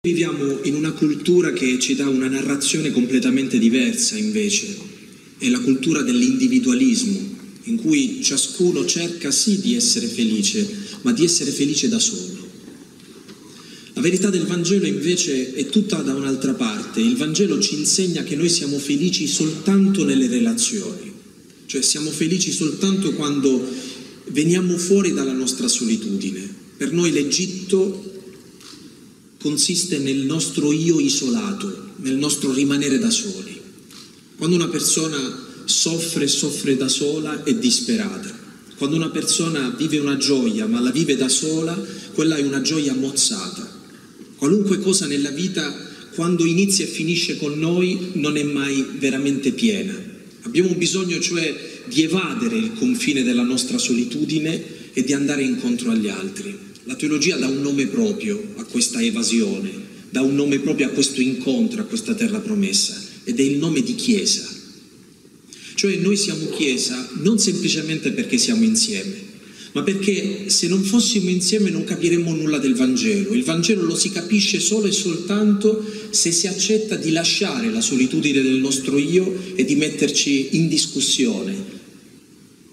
Viviamo in una cultura che ci dà una narrazione completamente diversa invece, è la cultura dell'individualismo, in cui ciascuno cerca sì di essere felice, ma di essere felice da solo. La verità del Vangelo invece è tutta da un'altra parte. Il Vangelo ci insegna che noi siamo felici soltanto nelle relazioni, cioè siamo felici soltanto quando veniamo fuori dalla nostra solitudine. Per noi l'Egitto consiste nel nostro io isolato, nel nostro rimanere da soli. Quando una persona soffre, soffre da sola, è disperata. Quando una persona vive una gioia, ma la vive da sola, quella è una gioia mozzata. Qualunque cosa nella vita, quando inizia e finisce con noi, non è mai veramente piena. Abbiamo bisogno cioè di evadere il confine della nostra solitudine e di andare incontro agli altri. La teologia dà un nome proprio a questa evasione, dà un nome proprio a questo incontro, a questa terra promessa, ed è il nome di Chiesa. Cioè noi siamo Chiesa non semplicemente perché siamo insieme, ma perché se non fossimo insieme non capiremmo nulla del Vangelo. Il Vangelo lo si capisce solo e soltanto se si accetta di lasciare la solitudine del nostro io e di metterci in discussione,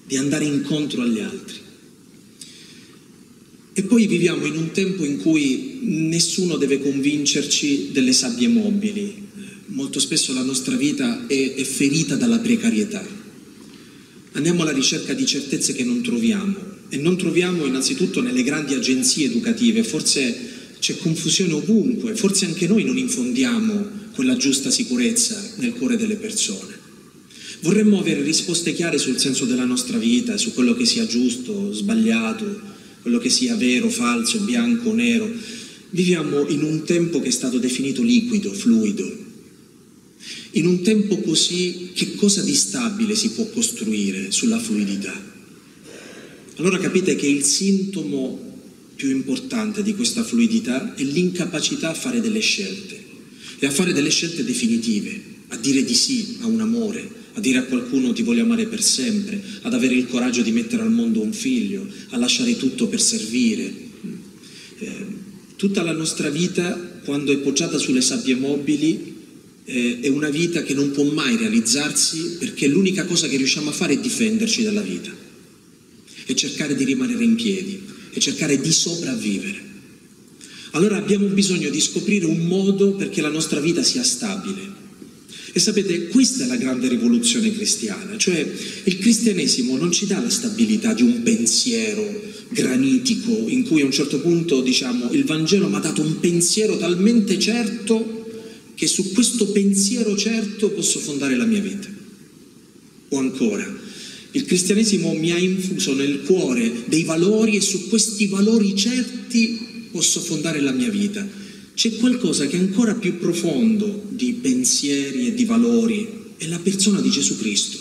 di andare incontro agli altri. E poi viviamo in un tempo in cui nessuno deve convincerci delle sabbie mobili. Molto spesso la nostra vita è, è ferita dalla precarietà. Andiamo alla ricerca di certezze che non troviamo e non troviamo innanzitutto nelle grandi agenzie educative, forse c'è confusione ovunque, forse anche noi non infondiamo quella giusta sicurezza nel cuore delle persone. Vorremmo avere risposte chiare sul senso della nostra vita, su quello che sia giusto, sbagliato, quello che sia vero, falso, bianco, nero. Viviamo in un tempo che è stato definito liquido, fluido. In un tempo così, che cosa di stabile si può costruire sulla fluidità? Allora capite che il sintomo più importante di questa fluidità è l'incapacità a fare delle scelte e a fare delle scelte definitive, a dire di sì a un amore, a dire a qualcuno ti voglio amare per sempre, ad avere il coraggio di mettere al mondo un figlio, a lasciare tutto per servire. Eh, tutta la nostra vita, quando è poggiata sulle sabbie mobili, eh, è una vita che non può mai realizzarsi perché l'unica cosa che riusciamo a fare è difenderci dalla vita e cercare di rimanere in piedi e cercare di sopravvivere. Allora abbiamo bisogno di scoprire un modo perché la nostra vita sia stabile e sapete, questa è la grande rivoluzione cristiana, cioè il cristianesimo non ci dà la stabilità di un pensiero granitico in cui a un certo punto diciamo il Vangelo mi ha dato un pensiero talmente certo che su questo pensiero certo posso fondare la mia vita. O ancora, il cristianesimo mi ha infuso nel cuore dei valori e su questi valori certi posso fondare la mia vita c'è qualcosa che è ancora più profondo di pensieri e di valori, è la persona di Gesù Cristo.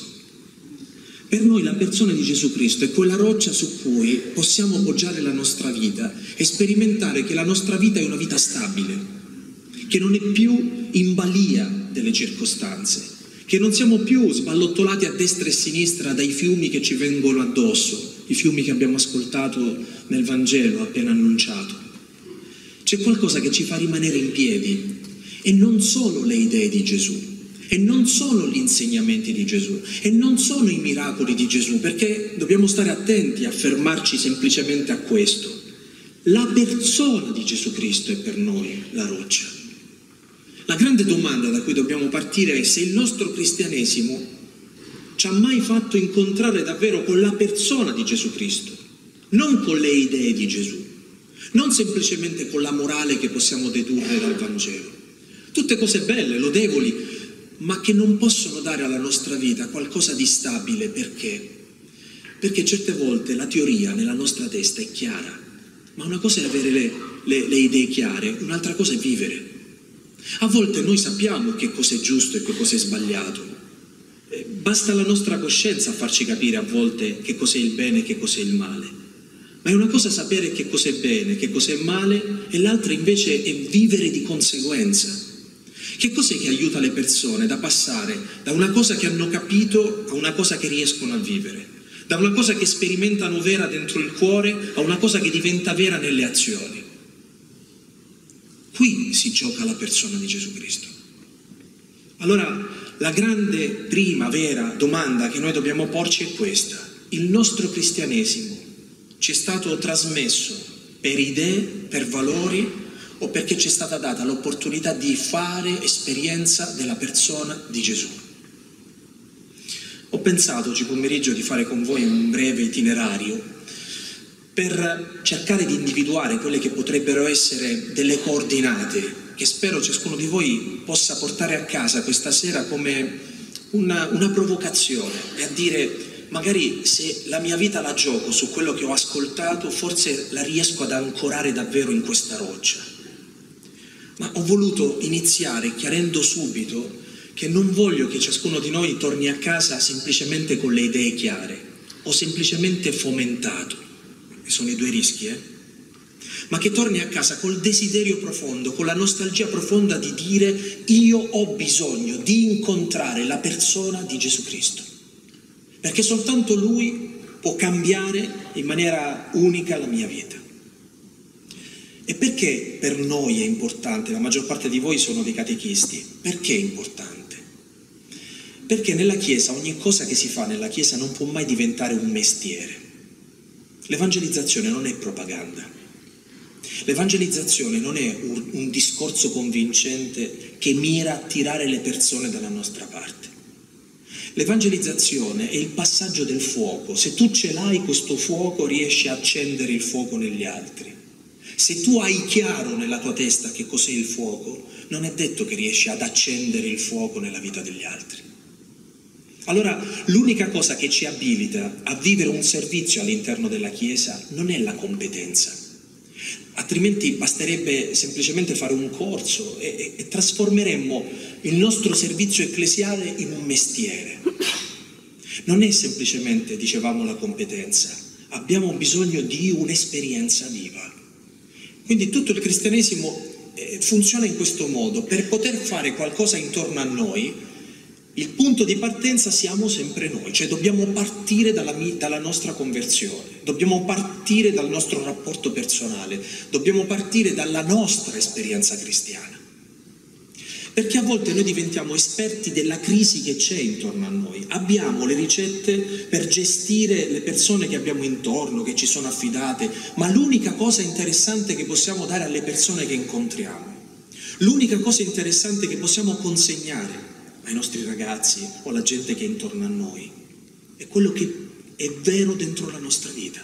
Per noi la persona di Gesù Cristo è quella roccia su cui possiamo poggiare la nostra vita e sperimentare che la nostra vita è una vita stabile, che non è più in balia delle circostanze, che non siamo più sballottolati a destra e a sinistra dai fiumi che ci vengono addosso, i fiumi che abbiamo ascoltato nel Vangelo appena annunciato c'è qualcosa che ci fa rimanere in piedi. E non sono le idee di Gesù, e non sono gli insegnamenti di Gesù, e non sono i miracoli di Gesù, perché dobbiamo stare attenti a fermarci semplicemente a questo. La persona di Gesù Cristo è per noi la roccia. La grande domanda da cui dobbiamo partire è se il nostro cristianesimo ci ha mai fatto incontrare davvero con la persona di Gesù Cristo, non con le idee di Gesù non semplicemente con la morale che possiamo dedurre dal Vangelo. Tutte cose belle, lodevoli, ma che non possono dare alla nostra vita qualcosa di stabile. Perché? Perché certe volte la teoria nella nostra testa è chiara, ma una cosa è avere le, le, le idee chiare, un'altra cosa è vivere. A volte noi sappiamo che cosa è giusto e che cosa è sbagliato. Eh, basta la nostra coscienza a farci capire a volte che cos'è il bene e che cos'è il male. Ma è una cosa sapere che cos'è bene, che cos'è male, e l'altra invece è vivere di conseguenza. Che cos'è che aiuta le persone da passare da una cosa che hanno capito a una cosa che riescono a vivere? Da una cosa che sperimentano vera dentro il cuore a una cosa che diventa vera nelle azioni? Qui si gioca la persona di Gesù Cristo. Allora, la grande prima vera domanda che noi dobbiamo porci è questa. Il nostro cristianesimo ci è stato trasmesso per idee, per valori o perché ci è stata data l'opportunità di fare esperienza della persona di Gesù? Ho pensato oggi pomeriggio di fare con voi un breve itinerario per cercare di individuare quelle che potrebbero essere delle coordinate che spero ciascuno di voi possa portare a casa questa sera come una, una provocazione e a dire magari se la mia vita la gioco su quello che ho ascoltato forse la riesco ad ancorare davvero in questa roccia. Ma ho voluto iniziare chiarendo subito che non voglio che ciascuno di noi torni a casa semplicemente con le idee chiare o semplicemente fomentato e sono i due rischi, eh? ma che torni a casa col desiderio profondo, con la nostalgia profonda di dire io ho bisogno di incontrare la persona di Gesù Cristo, perché soltanto Lui può cambiare in maniera unica la mia vita. E perché per noi è importante? La maggior parte di voi sono dei catechisti. Perché è importante? Perché nella Chiesa ogni cosa che si fa nella Chiesa non può mai diventare un mestiere. L'evangelizzazione non è propaganda. L'evangelizzazione non è un, discorso convincente che mira a tirare le persone dalla nostra parte. L'evangelizzazione è il passaggio del fuoco. Se tu ce l'hai questo fuoco riesci a accendere il fuoco negli altri. Se tu hai chiaro nella tua testa che cos'è il fuoco, non è detto che riesci ad accendere il fuoco nella vita degli altri. Allora, l'unica cosa che ci abilita a vivere un servizio all'interno della Chiesa non è la competenza, altrimenti basterebbe semplicemente fare un corso e, e, e trasformeremmo il nostro servizio ecclesiale in un mestiere. Non è semplicemente, dicevamo, la competenza, abbiamo bisogno di un'esperienza viva. Quindi tutto il cristianesimo eh, funziona in questo modo, per poter fare qualcosa intorno a noi il punto di partenza siamo sempre noi, cioè dobbiamo partire dalla, dalla, nostra conversione, dobbiamo partire dal nostro rapporto personale, dobbiamo partire dalla nostra esperienza cristiana. Perché a volte noi diventiamo esperti della crisi che c'è intorno a noi, abbiamo le ricette per gestire le persone che abbiamo intorno, che ci sono affidate, ma l'unica cosa interessante che possiamo dare alle persone che incontriamo, l'unica cosa interessante che possiamo consegnare ai nostri ragazzi o alla gente che è intorno a noi, è quello che è vero dentro la nostra vita.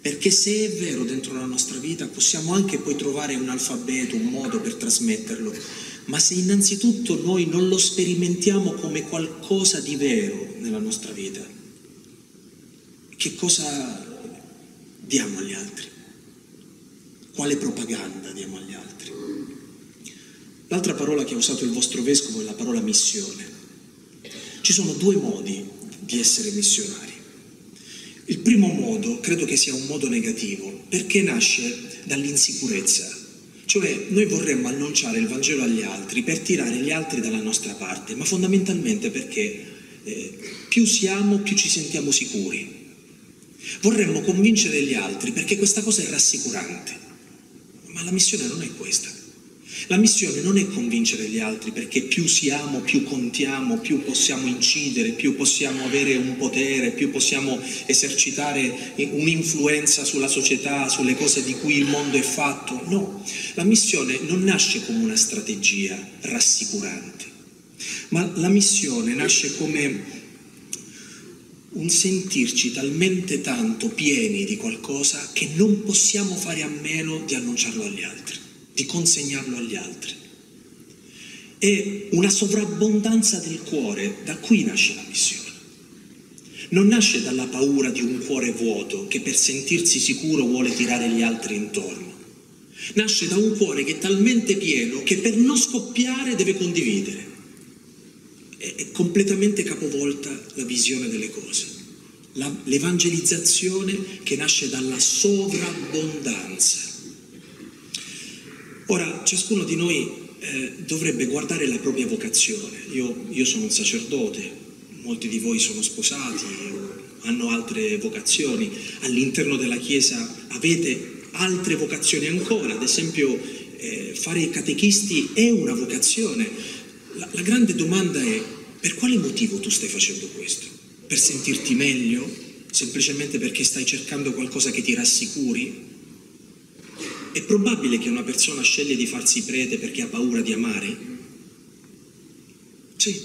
Perché se è vero dentro la nostra vita possiamo anche poi trovare un alfabeto, un modo per trasmetterlo, ma se innanzitutto noi non lo sperimentiamo come qualcosa di vero nella nostra vita, che cosa diamo agli altri? Quale propaganda diamo agli altri? L'altra parola che ha usato il vostro vescovo è la parola missione. Ci sono due modi di essere missionari. Il primo modo credo che sia un modo negativo perché nasce dall'insicurezza. Cioè noi vorremmo annunciare il Vangelo agli altri per tirare gli altri dalla nostra parte, ma fondamentalmente perché eh, più siamo più ci sentiamo sicuri. Vorremmo convincere gli altri perché questa cosa è rassicurante, ma la missione non è questa. La missione non è convincere gli altri perché più siamo, più contiamo, più possiamo incidere, più possiamo avere un potere, più possiamo esercitare un'influenza sulla società, sulle cose di cui il mondo è fatto. No, la missione non nasce come una strategia rassicurante, ma la missione nasce come un sentirci talmente tanto pieni di qualcosa che non possiamo fare a meno di annunciarlo agli altri di consegnarlo agli altri. È una sovrabbondanza del cuore, da qui nasce la missione. Non nasce dalla paura di un cuore vuoto che per sentirsi sicuro vuole tirare gli altri intorno. Nasce da un cuore che è talmente pieno che per non scoppiare deve condividere. È completamente capovolta la visione delle cose. La, l'evangelizzazione che nasce dalla sovrabbondanza Ora, ciascuno di noi eh, dovrebbe guardare la propria vocazione. Io, io, sono un sacerdote, molti di voi sono sposati, hanno altre vocazioni, all'interno della Chiesa avete altre vocazioni ancora, ad esempio eh, fare i catechisti è una vocazione. La, la grande domanda è per quale motivo tu stai facendo questo? Per sentirti meglio? Semplicemente perché stai cercando qualcosa che ti rassicuri? È probabile che una persona sceglie di farsi prete perché ha paura di amare? Sì.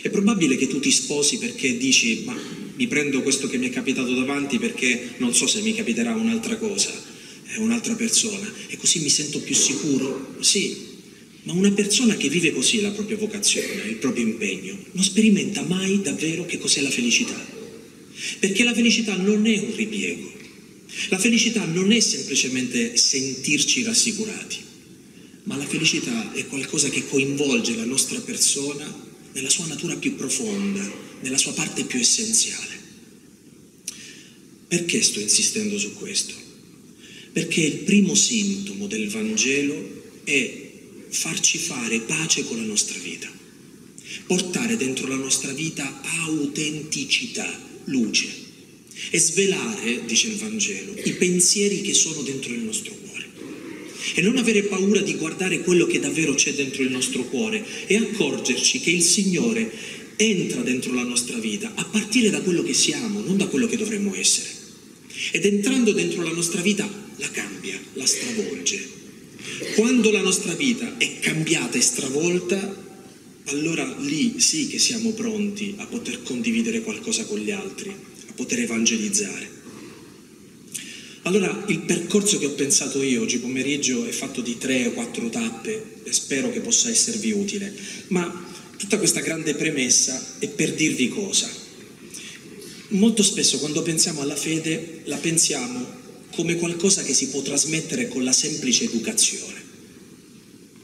È probabile che tu ti sposi perché dici ma mi prendo questo che mi è capitato davanti perché non so se mi capiterà un'altra cosa, un'altra persona e così mi sento più sicuro? Sì. Ma una persona che vive così la propria vocazione, il proprio impegno, non sperimenta mai davvero che cos'è la felicità. Perché la felicità non è un ripiego, la felicità non è semplicemente sentirci rassicurati, ma la felicità è qualcosa che coinvolge la nostra persona nella sua natura più profonda, nella sua parte più essenziale. Perché sto insistendo su questo? Perché il primo sintomo del Vangelo è farci fare pace con la nostra vita, portare dentro la nostra vita autenticità, luce e svelare, dice il Vangelo, i pensieri che sono dentro il nostro cuore. E non avere paura di guardare quello che davvero c'è dentro il nostro cuore e accorgerci che il Signore entra dentro la nostra vita a partire da quello che siamo, non da quello che dovremmo essere. Ed entrando dentro la nostra vita la cambia, la stravolge. Quando la nostra vita è cambiata e stravolta, allora lì sì che siamo pronti a poter condividere qualcosa con gli altri, poter evangelizzare. Allora il percorso che ho pensato io oggi pomeriggio è fatto di tre o quattro tappe e spero che possa esservi utile, ma tutta questa grande premessa è per dirvi cosa. Molto spesso quando pensiamo alla fede la pensiamo come qualcosa che si può trasmettere con la semplice educazione.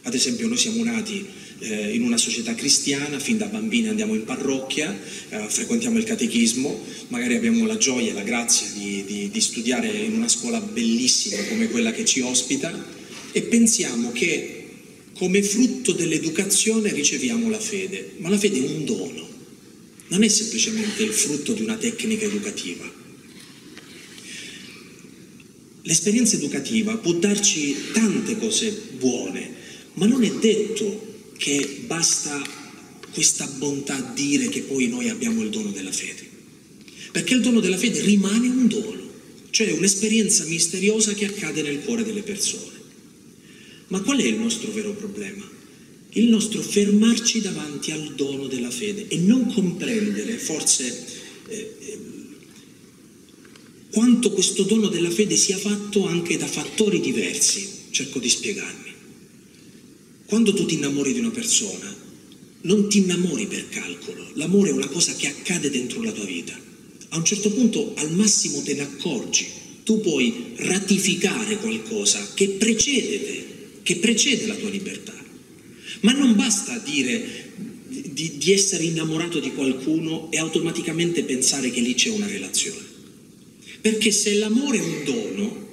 Ad esempio noi siamo nati eh, in una società cristiana, fin da bambini andiamo in parrocchia, eh, frequentiamo il catechismo, magari abbiamo la gioia e la grazia di, di, di studiare in una scuola bellissima come quella che ci ospita e pensiamo che come frutto dell'educazione riceviamo la fede, ma la fede è un dono, non è semplicemente il frutto di una tecnica educativa. L'esperienza educativa può darci tante cose buone, ma non è detto che basta questa bontà dire che poi noi abbiamo il dono della fede. Perché il dono della fede rimane un dono, cioè un'esperienza misteriosa che accade nel cuore delle persone. Ma qual è il nostro vero problema? Il nostro fermarci davanti al dono della fede e non comprendere forse eh, eh quanto questo dono della fede sia fatto anche da fattori diversi. Cerco di spiegarmi. Quando tu ti innamori di una persona, non ti innamori per calcolo, l'amore è una cosa che accade dentro la tua vita. A un certo punto al massimo te ne accorgi, tu puoi ratificare qualcosa che precede te, che precede la tua libertà. Ma non basta dire di, di essere innamorato di qualcuno e automaticamente pensare che lì c'è una relazione. Perché se l'amore è un dono,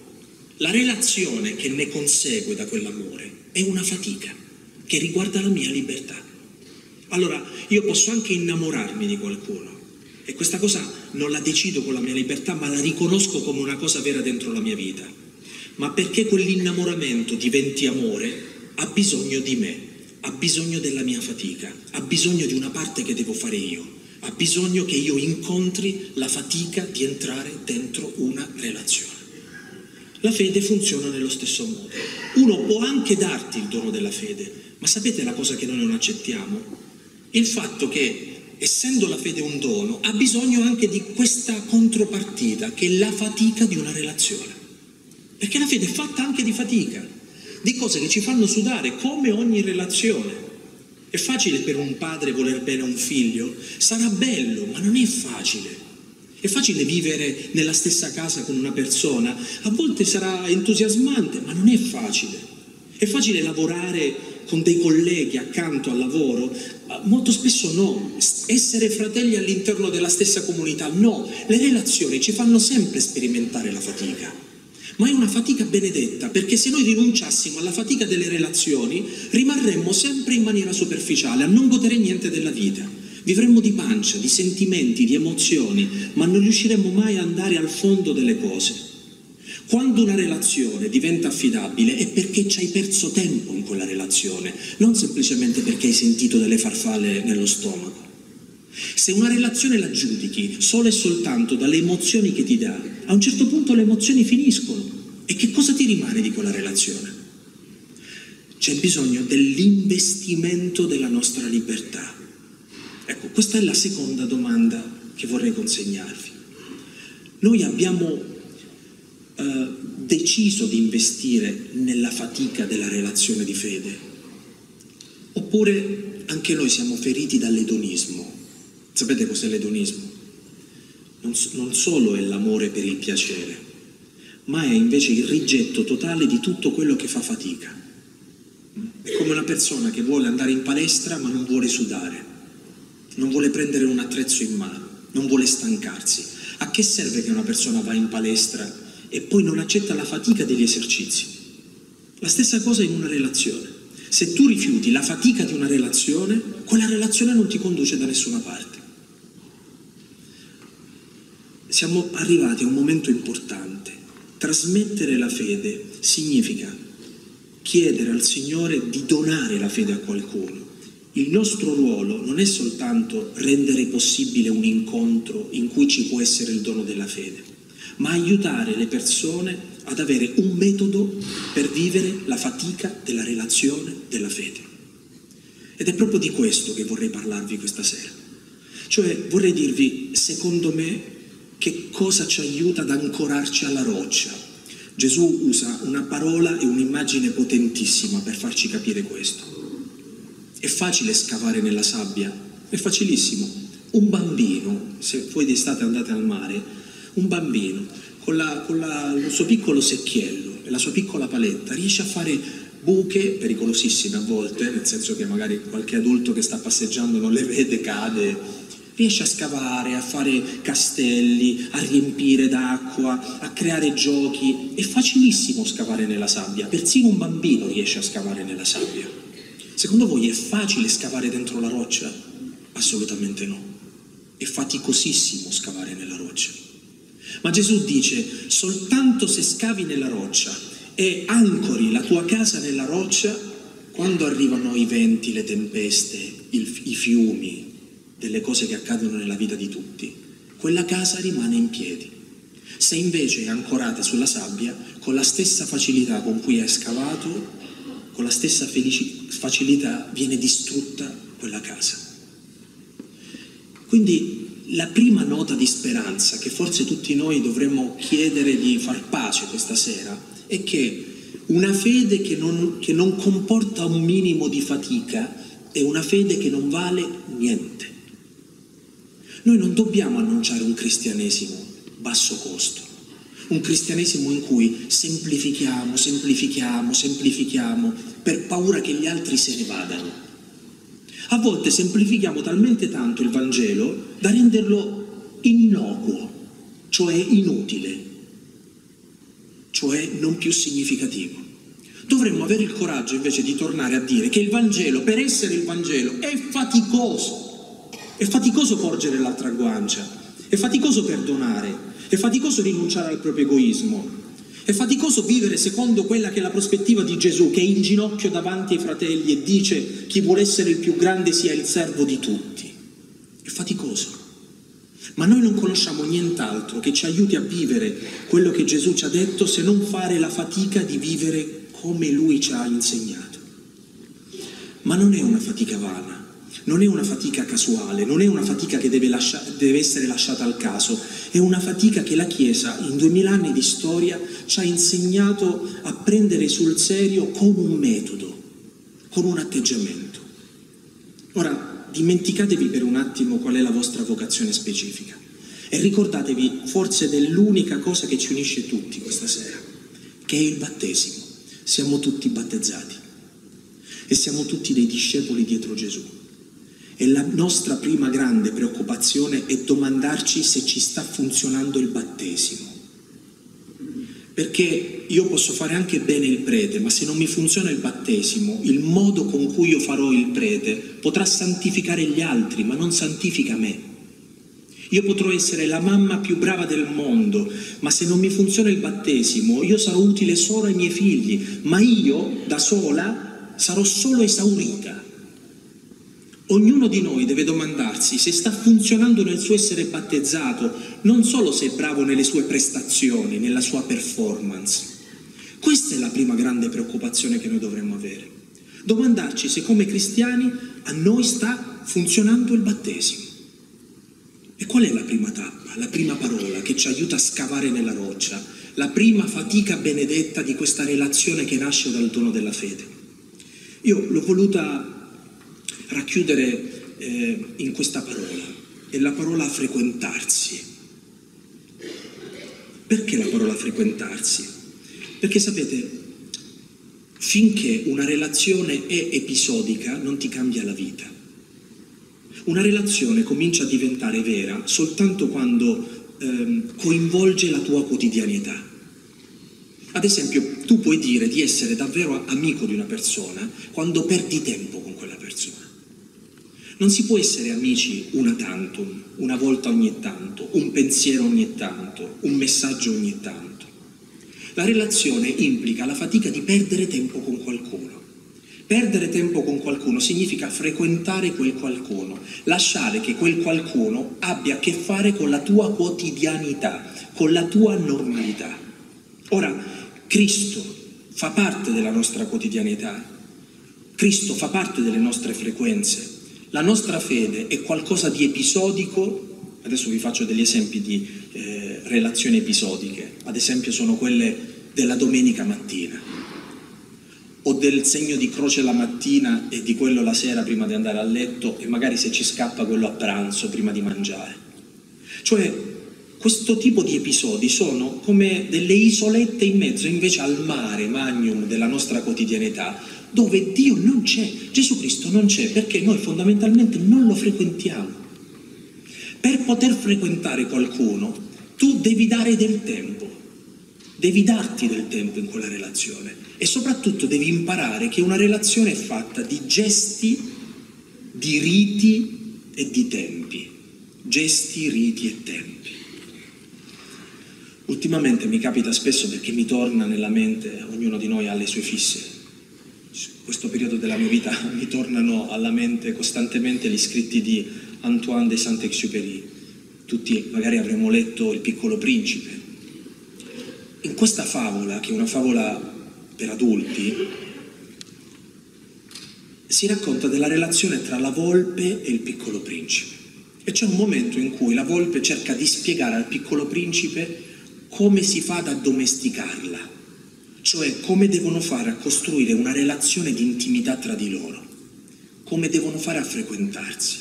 la relazione che ne consegue da quell'amore è una fatica che riguarda la mia libertà. Allora io posso anche innamorarmi di qualcuno e questa cosa non la decido con la mia libertà, ma la riconosco come una cosa vera dentro la mia vita. Ma perché quell'innamoramento diventi amore, ha bisogno di me, ha bisogno della mia fatica, ha bisogno di una parte che devo fare io, ha bisogno che io incontri la fatica di entrare dentro una relazione. La fede funziona nello stesso modo. Uno può anche darti il dono della fede, ma sapete la cosa che noi non accettiamo? Il fatto che, essendo la fede un dono, ha bisogno anche di questa contropartita, che è la fatica di una relazione. Perché la fede è fatta anche di fatica, di cose che ci fanno sudare, come ogni relazione. È facile per un padre voler bene a un figlio? Sarà bello, ma non è facile. È facile vivere nella stessa casa con una persona, a volte sarà entusiasmante, ma non è facile. È facile lavorare con dei colleghi accanto al lavoro? Molto spesso no. Essere fratelli all'interno della stessa comunità? No. Le relazioni ci fanno sempre sperimentare la fatica. Ma è una fatica benedetta, perché se noi rinunciassimo alla fatica delle relazioni, rimarremmo sempre in maniera superficiale, a non godere niente della vita. Vivremmo di pancia, di sentimenti, di emozioni, ma non riusciremmo mai ad andare al fondo delle cose. Quando una relazione diventa affidabile è perché ci hai perso tempo in quella relazione, non semplicemente perché hai sentito delle farfalle nello stomaco. Se una relazione la giudichi solo e soltanto dalle emozioni che ti dà, a un certo punto le emozioni finiscono. E che cosa ti rimane di quella relazione? C'è bisogno dell'investimento della nostra libertà. Ecco, questa è la seconda domanda che vorrei consegnarvi. Noi abbiamo eh, deciso di investire nella fatica della relazione di fede, oppure anche noi siamo feriti dall'edonismo. Sapete cos'è l'edonismo? Non, non solo è l'amore per il piacere, ma è invece il rigetto totale di tutto quello che fa fatica. È come una persona che vuole andare in palestra ma non vuole sudare, non vuole prendere un attrezzo in mano, non vuole stancarsi. A che serve che una persona va in palestra e poi non accetta la fatica degli esercizi? La stessa cosa in una relazione. Se tu rifiuti la fatica di una relazione, quella relazione non ti conduce da nessuna parte. Siamo arrivati a un momento importante. Trasmettere la fede significa chiedere al Signore di donare la fede a qualcuno. Il nostro ruolo non è soltanto rendere possibile un incontro in cui ci può essere il dono della fede, ma aiutare le persone ad avere un metodo per vivere la fatica della relazione della fede. Ed è proprio di questo che vorrei parlarvi questa sera. Cioè vorrei dirvi, secondo me, che cosa ci aiuta ad ancorarci alla roccia, Gesù usa una parola e un'immagine potentissima per farci capire questo. È facile scavare nella sabbia? È facilissimo. Un bambino, se voi d'estate andate al mare, un bambino con, la, con la, il suo piccolo secchiello e la sua piccola paletta riesce a fare buche pericolosissime a volte, nel senso che magari qualche adulto che sta passeggiando non le vede, cade, riesce a scavare, a fare castelli, a riempire d'acqua, a creare giochi. È facilissimo scavare nella sabbia, persino un bambino riesce a scavare nella sabbia. Secondo voi è facile scavare dentro la roccia? Assolutamente no. È faticosissimo scavare nella roccia. Ma Gesù dice, soltanto se scavi nella roccia e ancori la tua casa nella roccia, quando arrivano i venti, le tempeste, il, i fiumi, delle cose che accadono nella vita di tutti, quella casa rimane in piedi. Se invece è ancorata sulla sabbia, con la stessa facilità con cui è scavato, con la stessa facilità viene distrutta quella casa. Quindi la prima nota di speranza che forse tutti noi dovremmo chiedere di far pace questa sera è che una fede che non, che non comporta un minimo di fatica è una fede che non vale niente. Noi non dobbiamo annunciare un cristianesimo basso costo, un cristianesimo in cui semplifichiamo, semplifichiamo, semplifichiamo per paura che gli altri se ne vadano. A volte semplifichiamo talmente tanto il Vangelo da renderlo innocuo, cioè inutile, cioè non più significativo. Dovremmo avere il coraggio invece di tornare a dire che il Vangelo, per essere il Vangelo, è faticoso è faticoso porgere l'altra guancia, è faticoso perdonare, è faticoso rinunciare al proprio egoismo, è faticoso vivere secondo quella che è la prospettiva di Gesù, che è in ginocchio davanti ai fratelli e dice chi vuole essere il più grande sia il servo di tutti. È faticoso. Ma noi non conosciamo nient'altro che ci aiuti a vivere quello che Gesù ci ha detto se non fare la fatica di vivere come Lui ci ha insegnato. Ma non è una fatica vana, non è una fatica casuale, non è una fatica che deve, lascia, deve, essere lasciata al caso, è una fatica che la Chiesa in duemila anni di storia ci ha insegnato a prendere sul serio con un metodo, con un atteggiamento. Ora, dimenticatevi per un attimo qual è la vostra vocazione specifica e ricordatevi forse dell'unica cosa che ci unisce tutti questa sera, che è il battesimo. Siamo tutti battezzati e siamo tutti dei discepoli dietro Gesù. E la nostra prima grande preoccupazione è domandarci se ci sta funzionando il battesimo. Perché io posso fare anche bene il prete, ma se non mi funziona il battesimo, il modo con cui io farò il prete potrà santificare gli altri, ma non santifica me. Io potrò essere la mamma più brava del mondo, ma se non mi funziona il battesimo, io sarò utile solo ai miei figli, ma io da sola sarò solo esaurita. Ognuno di noi deve domandarsi se sta funzionando nel suo essere battezzato, non solo se è bravo nelle sue prestazioni, nella sua performance. Questa è la prima grande preoccupazione che noi dovremmo avere. Domandarci se come cristiani a noi sta funzionando il battesimo. E qual è la prima tappa, la prima parola che ci aiuta a scavare nella roccia, la prima fatica benedetta di questa relazione che nasce dal dono della fede? Io l'ho voluta racchiudere eh, in questa parola, è la parola frequentarsi. Perché la parola frequentarsi? Perché sapete, finché una relazione è episodica non ti cambia la vita. Una relazione comincia a diventare vera soltanto quando ehm, coinvolge la tua quotidianità. Ad esempio, tu puoi dire di essere davvero amico di una persona quando perdi tempo con quella persona. Non si può essere amici una tantum, una volta ogni tanto, un pensiero ogni tanto, un messaggio ogni tanto. La relazione implica la fatica di perdere tempo con qualcuno. Perdere tempo con qualcuno significa frequentare quel qualcuno, lasciare che quel qualcuno abbia a che fare con la tua quotidianità, con la tua normalità. Ora, Cristo fa parte della nostra quotidianità, Cristo fa parte delle nostre frequenze. La nostra fede è qualcosa di episodico, adesso vi faccio degli esempi di eh, relazioni episodiche, ad esempio sono quelle della domenica mattina o del segno di croce la mattina e di quello la sera prima di andare a letto e magari se ci scappa quello a pranzo prima di mangiare. Cioè questo tipo di episodi sono come delle isolette in mezzo invece al mare magnum della nostra quotidianità dove Dio non c'è, Gesù Cristo non c'è perché noi fondamentalmente non lo frequentiamo. Per poter frequentare qualcuno tu devi dare del tempo, devi darti del tempo in quella relazione e soprattutto devi imparare che una relazione è fatta di gesti, di riti e di tempi. Gesti, riti e tempi. Ultimamente mi capita spesso perché mi torna nella mente, ognuno di noi ha le sue fisse. Questo periodo della mia vita mi tornano alla mente costantemente gli scritti di Antoine de Saint-Exupéry. Tutti magari avremmo letto Il piccolo principe. In questa favola, che è una favola per adulti, si racconta della relazione tra la volpe e il piccolo principe. E c'è un momento in cui la volpe cerca di spiegare al piccolo principe come si fa ad addomesticarla, cioè come devono fare a costruire una relazione di intimità tra di loro, come devono fare a frequentarsi.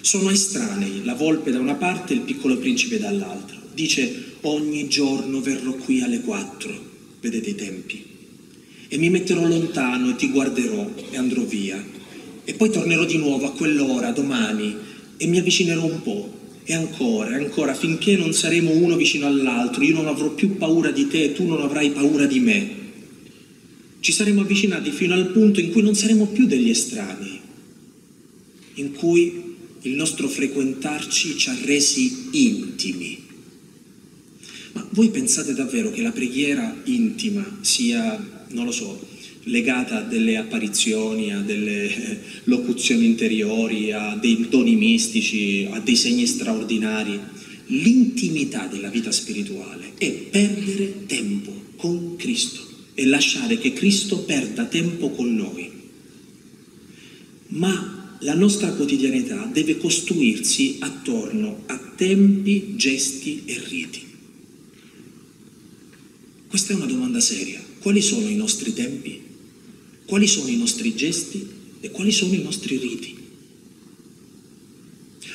Sono estranei, la volpe da una parte e il piccolo principe dall'altra. Dice ogni giorno verrò qui alle quattro, vedete i tempi, e mi metterò lontano e ti guarderò e andrò via. E poi tornerò di nuovo a quell'ora, domani, e mi avvicinerò un po'. E ancora, ancora, finché non saremo uno vicino all'altro, io non avrò più paura di te e tu non avrai paura di me. Ci saremo avvicinati fino al punto in cui non saremo più degli estranei, in cui il nostro frequentarci ci ha resi intimi. Ma voi pensate davvero che la preghiera intima sia non lo so, legata a delle apparizioni, a delle eh, locuzioni interiori, a dei doni mistici, a dei segni straordinari. L'intimità della vita spirituale è perdere tempo con Cristo e lasciare che Cristo perda tempo con noi. Ma la nostra quotidianità deve costruirsi attorno a tempi, gesti e riti. Questa è una domanda seria. Quali sono i nostri tempi? Quali sono i nostri gesti? E quali sono i nostri riti?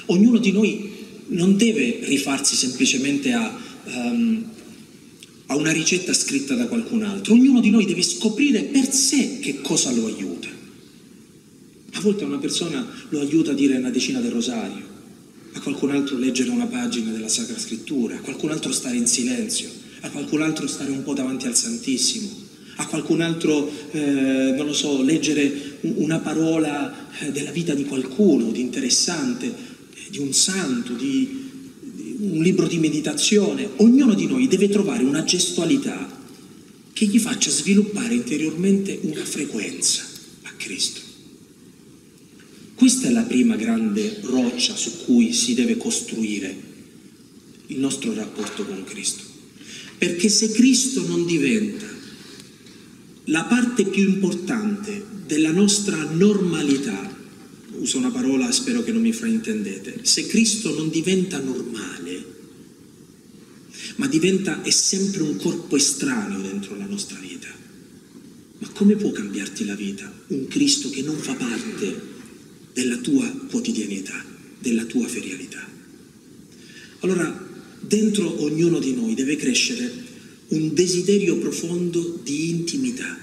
Ognuno di noi non deve rifarsi semplicemente a, um, a una ricetta scritta da qualcun altro, ognuno di noi deve scoprire per sé che cosa lo aiuta. A volte una persona lo aiuta a dire una decina del rosario, a qualcun altro leggere una pagina della Sacra Scrittura, a qualcun altro stare in silenzio, a qualcun altro stare un po' davanti al Santissimo, a qualcun altro, eh, non lo so, leggere una parola eh, della vita di qualcuno, di interessante, di un santo, di, un libro di meditazione, ognuno di noi deve trovare una gestualità che gli faccia sviluppare interiormente una frequenza a Cristo. Questa è la prima grande roccia su cui si deve costruire il nostro rapporto con Cristo. Perché se Cristo non diventa la parte più importante della nostra normalità, uso una parola, spero che non mi fraintendete, se Cristo non diventa normale, ma diventa, è sempre un corpo estraneo dentro la nostra vita, ma come può cambiarti la vita un Cristo che non fa parte della tua quotidianità, della tua ferialità? Allora, dentro ognuno di noi deve crescere un desiderio profondo di intimità.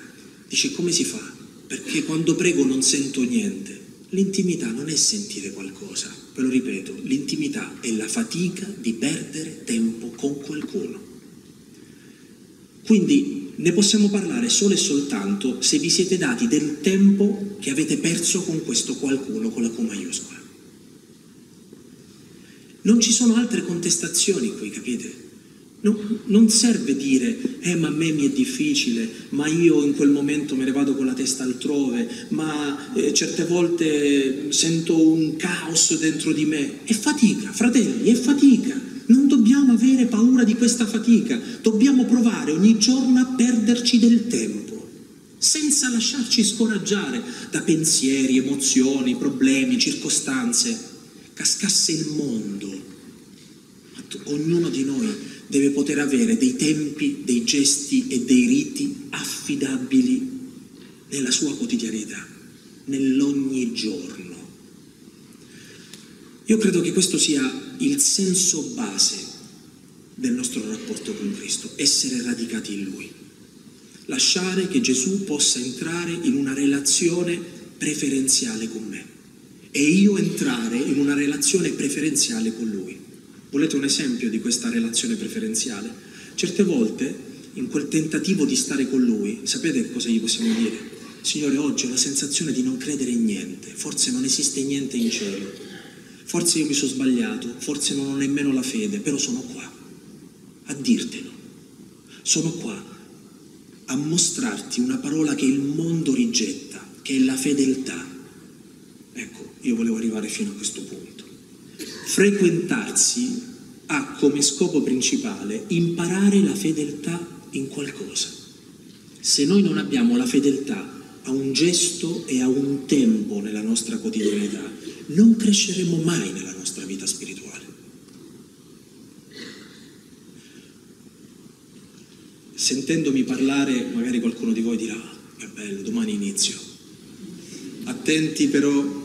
Dice come si fa? Perché quando prego non sento niente. L'intimità non è sentire qualcosa, ve lo ripeto, l'intimità è la fatica di perdere tempo con qualcuno. Quindi ne possiamo parlare solo e soltanto se vi siete dati del tempo che avete perso con questo qualcuno con la Q maiuscola. Non ci sono altre contestazioni qui, capite? No, non serve dire, eh ma a me mi è difficile, ma io in quel momento me ne vado con la testa altrove, ma eh, certe volte sento un caos dentro di me. È fatica, fratelli, è fatica. Non dobbiamo avere paura di questa fatica, dobbiamo provare ogni giorno a perderci del tempo, senza lasciarci scoraggiare da pensieri, emozioni, problemi, circostanze. Cascasse il mondo, ognuno di noi deve poter avere dei tempi, dei gesti e dei riti affidabili nella sua quotidianità, nell'ogni giorno. Io credo che questo sia il senso base del nostro rapporto con Cristo, essere radicati in Lui, lasciare che Gesù possa entrare in una relazione preferenziale con me e io entrare in una relazione preferenziale con Lui. Volete un esempio di questa relazione preferenziale? Certe volte, in quel tentativo di stare con Lui, sapete cosa gli possiamo dire? Signore, oggi ho la sensazione di non credere in niente, forse non esiste niente in cielo, forse io mi sono sbagliato, forse non ho nemmeno la fede, però sono qua a dirtelo. Sono qua a mostrarti una parola che il mondo rigetta, che è la fedeltà. Ecco, io volevo arrivare fino a questo punto frequentarsi ha come scopo principale imparare la fedeltà in qualcosa. Se noi non abbiamo la fedeltà a un gesto e a un tempo nella nostra quotidianità, non cresceremo mai nella nostra vita spirituale. Sentendomi parlare, magari qualcuno di voi dirà, che bello, domani inizio. Attenti però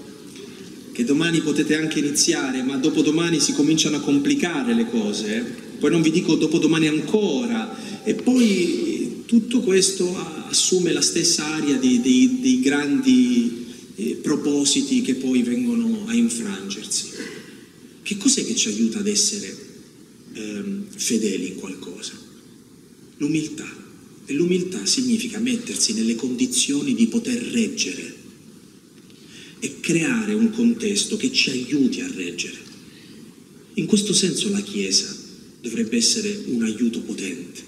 che domani potete anche iniziare, ma dopodomani si cominciano a complicare le cose, poi non vi dico dopodomani ancora, e poi tutto questo assume la stessa aria di, di, di grandi eh, propositi che poi vengono a infrangersi. Che cos'è che ci aiuta ad essere eh, fedeli in qualcosa? L'umiltà. E l'umiltà significa mettersi nelle condizioni di poter reggere e creare un contesto che ci aiuti a reggere. In questo senso la Chiesa dovrebbe essere un aiuto potente.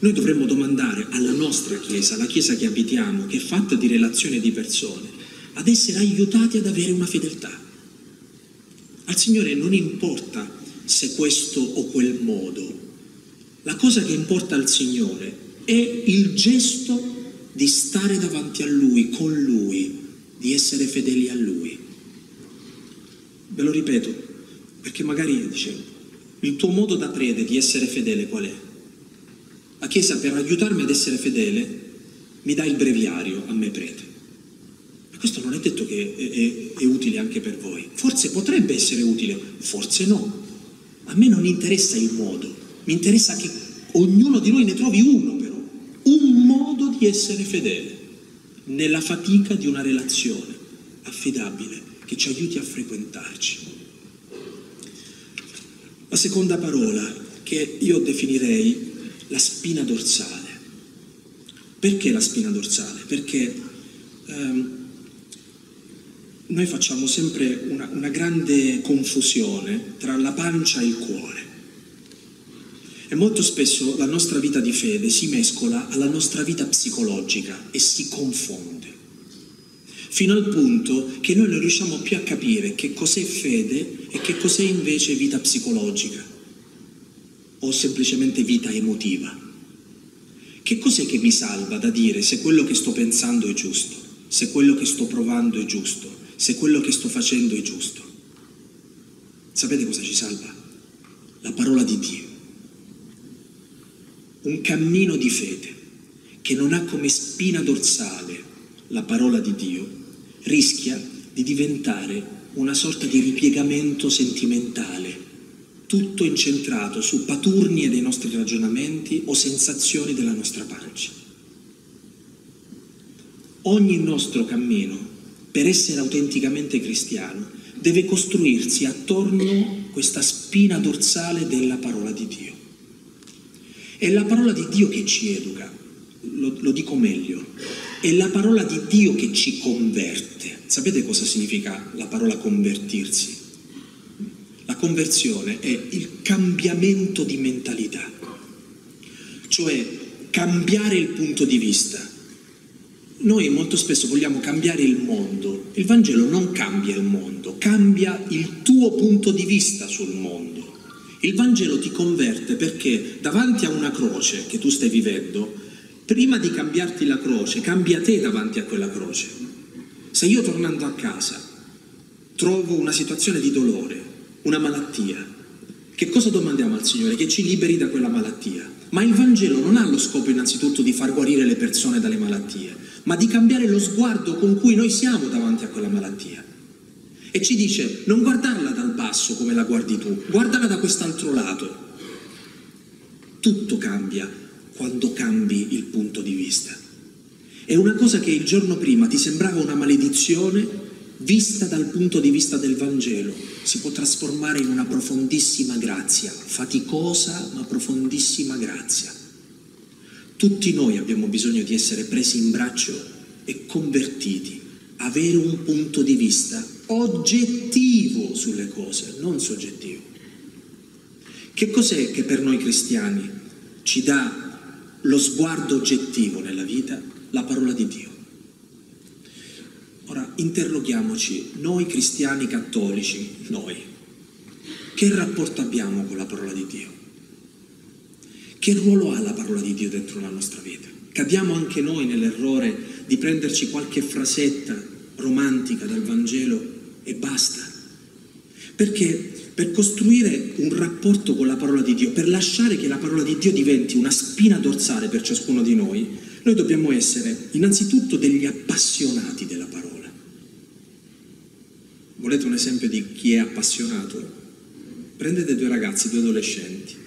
Noi dovremmo domandare alla nostra Chiesa, alla Chiesa che abitiamo, che è fatta di relazioni di persone, ad essere aiutati ad avere una fedeltà. Al Signore non importa se questo o quel modo, la cosa che importa al Signore è il gesto di stare davanti a Lui, con Lui, di essere fedeli a Lui. Ve lo ripeto, perché magari dice, il tuo modo da prete di essere fedele qual è? La Chiesa per aiutarmi ad essere fedele mi dà il breviario a me prete. Ma questo non è detto che è, è, è utile anche per voi. Forse potrebbe essere utile, forse no. A me non interessa il modo, mi interessa che ognuno di noi ne trovi uno però, un modo di essere fedele nella fatica di una relazione affidabile che ci aiuti a frequentarci. La seconda parola che io definirei la spina dorsale. Perché la spina dorsale? Perché ehm, noi facciamo sempre una, una grande confusione tra la pancia e il cuore. E molto spesso la nostra vita di fede si mescola alla nostra vita psicologica e si confonde, fino al punto che noi non riusciamo più a capire che cos'è fede e che cos'è invece vita psicologica o semplicemente vita emotiva. Che cos'è che mi salva da dire se quello che sto pensando è giusto, se quello che sto provando è giusto, se quello che sto facendo è giusto. Sapete cosa ci salva? La parola di Dio. Un cammino di fede che non ha come spina dorsale la parola di Dio rischia di diventare una sorta di ripiegamento sentimentale, tutto incentrato su paturnie dei nostri ragionamenti o sensazioni della nostra pancia. Ogni nostro cammino per essere autenticamente cristiano, deve costruirsi attorno a questa spina dorsale della parola di Dio. È la parola di Dio che ci educa, lo, lo dico meglio, è la parola di Dio che ci converte. Sapete cosa significa la parola convertirsi? La conversione è il cambiamento di mentalità, cioè cambiare il punto di vista noi molto spesso vogliamo cambiare il mondo, il Vangelo non cambia il mondo, cambia il tuo punto di vista sul mondo. Il Vangelo ti converte perché davanti a una croce che tu stai vivendo, prima di cambiarti la croce, cambia te davanti a quella croce. Se io tornando a casa trovo una situazione di dolore, una malattia, che cosa domandiamo al Signore? Che ci liberi da quella malattia. Ma il Vangelo non ha lo scopo innanzitutto di far guarire le persone dalle malattie, ma di cambiare lo sguardo con cui noi siamo davanti a quella malattia. E ci dice, non guardarla dal basso come la guardi tu, guardala da quest'altro lato. Tutto cambia quando cambi il punto di vista. È una cosa che il giorno prima ti sembrava una maledizione, vista dal punto di vista del Vangelo, si può trasformare in una profondissima grazia, faticosa ma profondissima grazia. Tutti noi abbiamo bisogno di essere presi in braccio e convertiti, avere un punto di vista oggettivo sulle cose, non soggettivo. Che cos'è che per noi cristiani ci dà lo sguardo oggettivo nella vita? La parola di Dio. Ora interroghiamoci, noi cristiani cattolici, noi, che rapporto abbiamo con la parola di Dio? Che ruolo ha la parola di Dio dentro la nostra vita? Cadiamo anche noi nell'errore di prenderci qualche frasetta romantica dal Vangelo e basta. Perché per costruire un rapporto con la parola di Dio, per lasciare che la parola di Dio diventi una spina dorsale per ciascuno di noi, noi dobbiamo essere innanzitutto degli appassionati della parola. Volete un esempio di chi è appassionato? Prendete due ragazzi, due adolescenti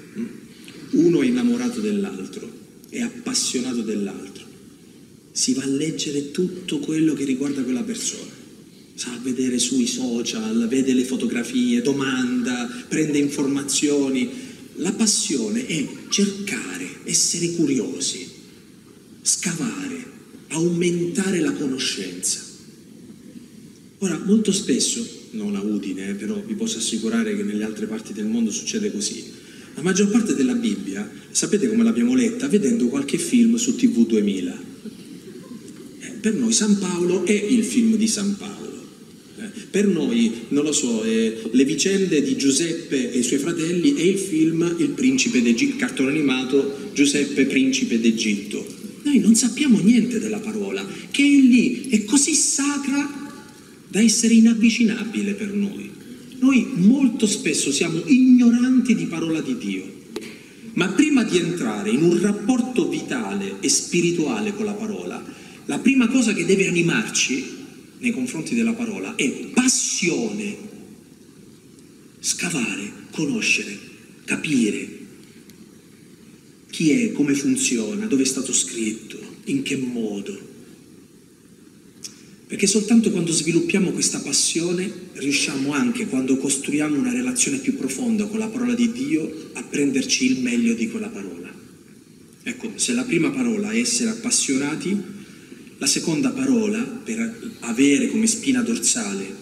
uno è innamorato dell'altro, è appassionato dell'altro, si va a leggere tutto quello che riguarda quella persona. Sa vedere sui social, vede le fotografie, domanda, prende informazioni. La passione è cercare, essere curiosi, scavare, aumentare la conoscenza. Ora, molto spesso, non a Udine, eh, però vi posso assicurare che nelle altre parti del mondo succede così, la maggior parte della Bibbia, sapete come l'abbiamo letta? Vedendo qualche film su TV 2000. Eh, per noi San Paolo è il film di San Paolo. Per noi, non lo so, eh, le vicende di Giuseppe e i suoi fratelli è il film Il principe d'Egitto, cartone animato Giuseppe principe d'Egitto. Noi non sappiamo niente della parola, che è lì, è così sacra da essere inavvicinabile per noi. Noi molto spesso siamo ignoranti di parola di Dio, ma prima di entrare in un rapporto vitale e spirituale con la parola, la prima cosa che deve animarci nei confronti della parola è passione, scavare, conoscere, capire chi è, come funziona, dove è stato scritto, in che modo. Perché soltanto quando sviluppiamo questa passione riusciamo anche, quando costruiamo una relazione più profonda con la parola di Dio, a prenderci il meglio di quella parola. Ecco, se la prima parola è essere appassionati, La seconda parola, per avere come spina dorsale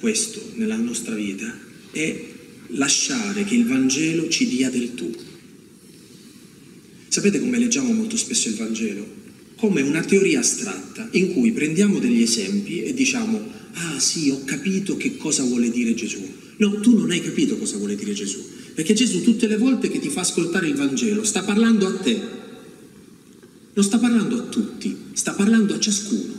questo nella nostra vita, è lasciare che il Vangelo ci dia del tu. Sapete come leggiamo molto spesso il Vangelo? Come una teoria astratta in cui prendiamo degli esempi e diciamo, ah sì, ho capito che cosa vuole dire Gesù. No, tu non hai capito cosa vuole dire Gesù, perché Gesù tutte le volte che ti fa ascoltare il Vangelo sta parlando a te, non sta parlando a tutti, sta parlando a ciascuno.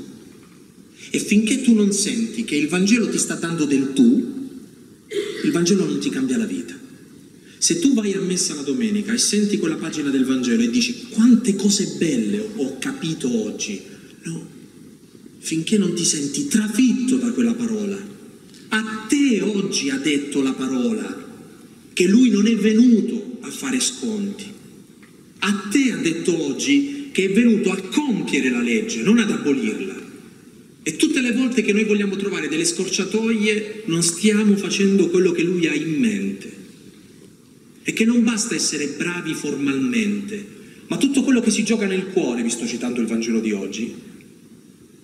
E finché tu non senti che il Vangelo ti sta dando del tu, il Vangelo non ti cambia la vita. Se tu vai a messa la domenica e senti quella pagina del Vangelo e dici quante cose belle ho capito oggi, no, finché non ti senti trafitto da quella parola. A te oggi ha detto la parola che lui non è venuto a fare sconti. A te ha detto oggi che è venuto a compiere la legge, non ad abolirla. E tutte le volte che noi vogliamo trovare delle scorciatoie non stiamo facendo quello che lui ha in mente. E che non basta essere bravi formalmente, ma tutto quello che si gioca nel cuore, vi sto citando il Vangelo di oggi,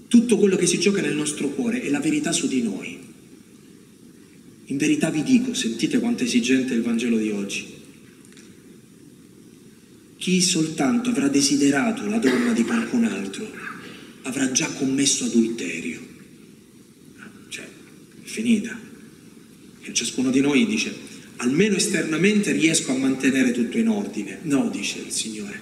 tutto quello che si gioca nel nostro cuore è la verità su di noi. In verità vi dico, sentite quanto è esigente il Vangelo di oggi. Chi soltanto avrà desiderato la donna di qualcun altro avrà già commesso adulterio. Cioè, è finita. E ciascuno di noi dice, almeno esternamente riesco a mantenere tutto in ordine. No, dice il Signore,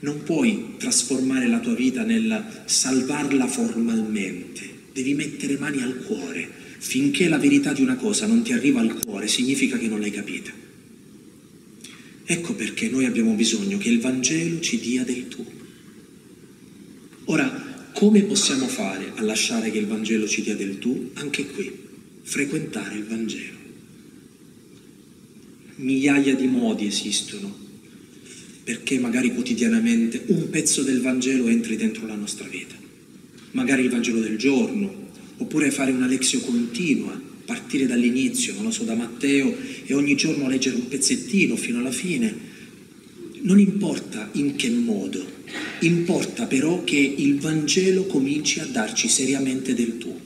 non puoi trasformare la tua vita nel salvarla formalmente, devi mettere mani al cuore. Finché la verità di una cosa non ti arriva al cuore, significa che non l'hai capita. Ecco perché noi abbiamo bisogno che il Vangelo ci dia del tu. Ora, come possiamo fare a lasciare che il Vangelo ci dia del tu? Anche qui, frequentare il Vangelo. Migliaia di modi esistono perché magari quotidianamente un pezzo del Vangelo entri dentro la nostra vita. Magari il Vangelo del giorno, oppure fare una lezione continua, partire dall'inizio, non lo so, da Matteo e ogni giorno leggere un pezzettino fino alla fine. Non importa in che modo, Importa però che il Vangelo cominci a darci seriamente del tuo.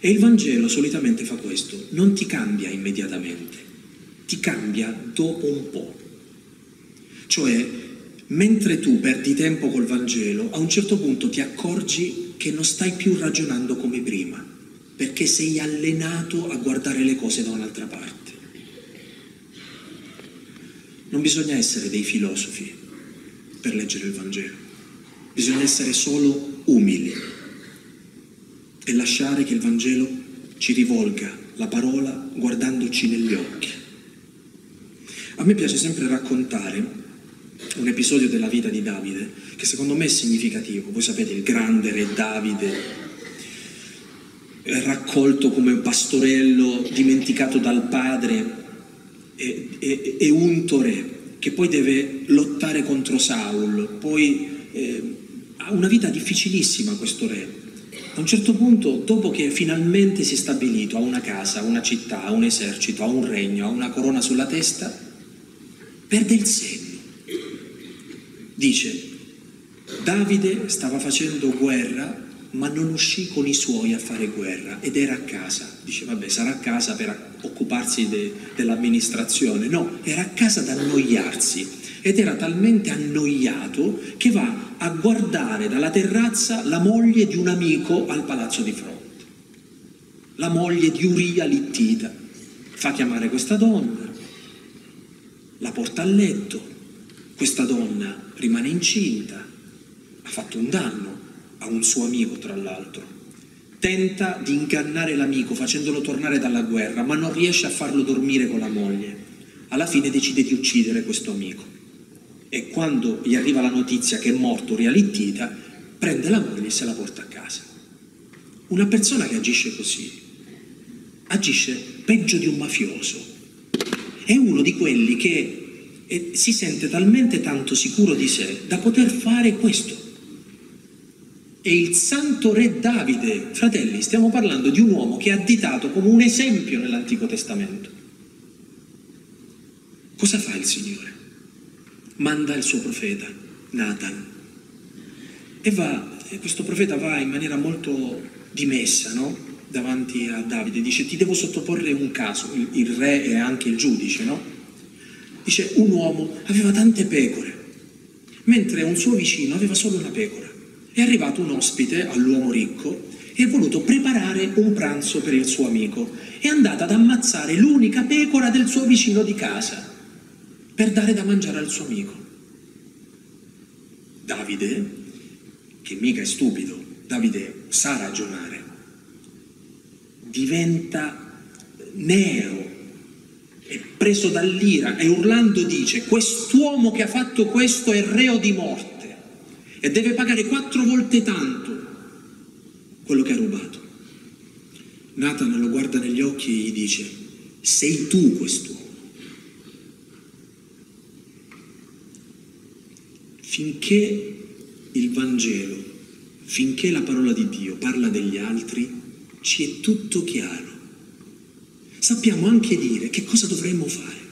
E il Vangelo solitamente fa questo, non ti cambia immediatamente, ti cambia dopo un po'. Cioè, mentre tu perdi tempo col Vangelo, a un certo punto ti accorgi che non stai più ragionando come prima, perché sei allenato a guardare le cose da un'altra parte. Non bisogna essere dei filosofi, per leggere il Vangelo. Bisogna essere solo umili e lasciare che il Vangelo ci rivolga la parola guardandoci negli occhi. A me piace sempre raccontare un episodio della vita di Davide che secondo me è significativo. Voi sapete il grande re Davide raccolto come un pastorello dimenticato dal padre e, e, e unto re che poi deve lottare contro Saul, poi eh, ha una vita difficilissima questo re. A un certo punto, dopo che finalmente si è stabilito, ha una casa, una città, ha un esercito, ha un regno, ha una corona sulla testa, perde il senno. Dice, Davide stava facendo guerra ma non uscì con i suoi a fare guerra ed era a casa. Dice, vabbè, sarà a casa per occuparsi de, dell'amministrazione. No, era a casa ad annoiarsi ed era talmente annoiato che va a guardare dalla terrazza la moglie di un amico al palazzo di fronte. La moglie di Uria Littita. Fa chiamare questa donna, la porta a letto, questa donna rimane incinta, ha fatto un danno, a un suo amico tra l'altro. Tenta di ingannare l'amico facendolo tornare dalla guerra, ma non riesce a farlo dormire con la moglie. Alla fine decide di uccidere questo amico. E quando gli arriva la notizia che è morto Realittita, prende la moglie e se la porta a casa. Una persona che agisce così, agisce peggio di un mafioso. È uno di quelli che eh, si sente talmente tanto sicuro di sé da poter fare questo e il santo re Davide. Fratelli, stiamo parlando di un uomo che è additato come un esempio nell'Antico Testamento. Cosa fa il Signore? Manda il suo profeta, Nathan, e va questo profeta va in maniera molto dimessa, no? Davanti a Davide, dice ti devo sottoporre un caso, il, il re e anche il giudice, no? Dice un uomo aveva tante pecore, mentre un suo vicino aveva solo una pecora. È arrivato un ospite all'uomo ricco e ha voluto preparare un pranzo per il suo amico. È andata ad ammazzare l'unica pecora del suo vicino di casa per dare da mangiare al suo amico. Davide, che mica è stupido, Davide sa ragionare, diventa nero e preso dall'ira e urlando dice quest'uomo che ha fatto questo è reo di morte e deve pagare quattro volte tanto quello che ha rubato. Nathan lo guarda negli occhi e gli dice sei tu quest'uomo. Finché il Vangelo, finché la parola di Dio parla degli altri, ci è tutto chiaro. Sappiamo anche dire che cosa dovremmo fare.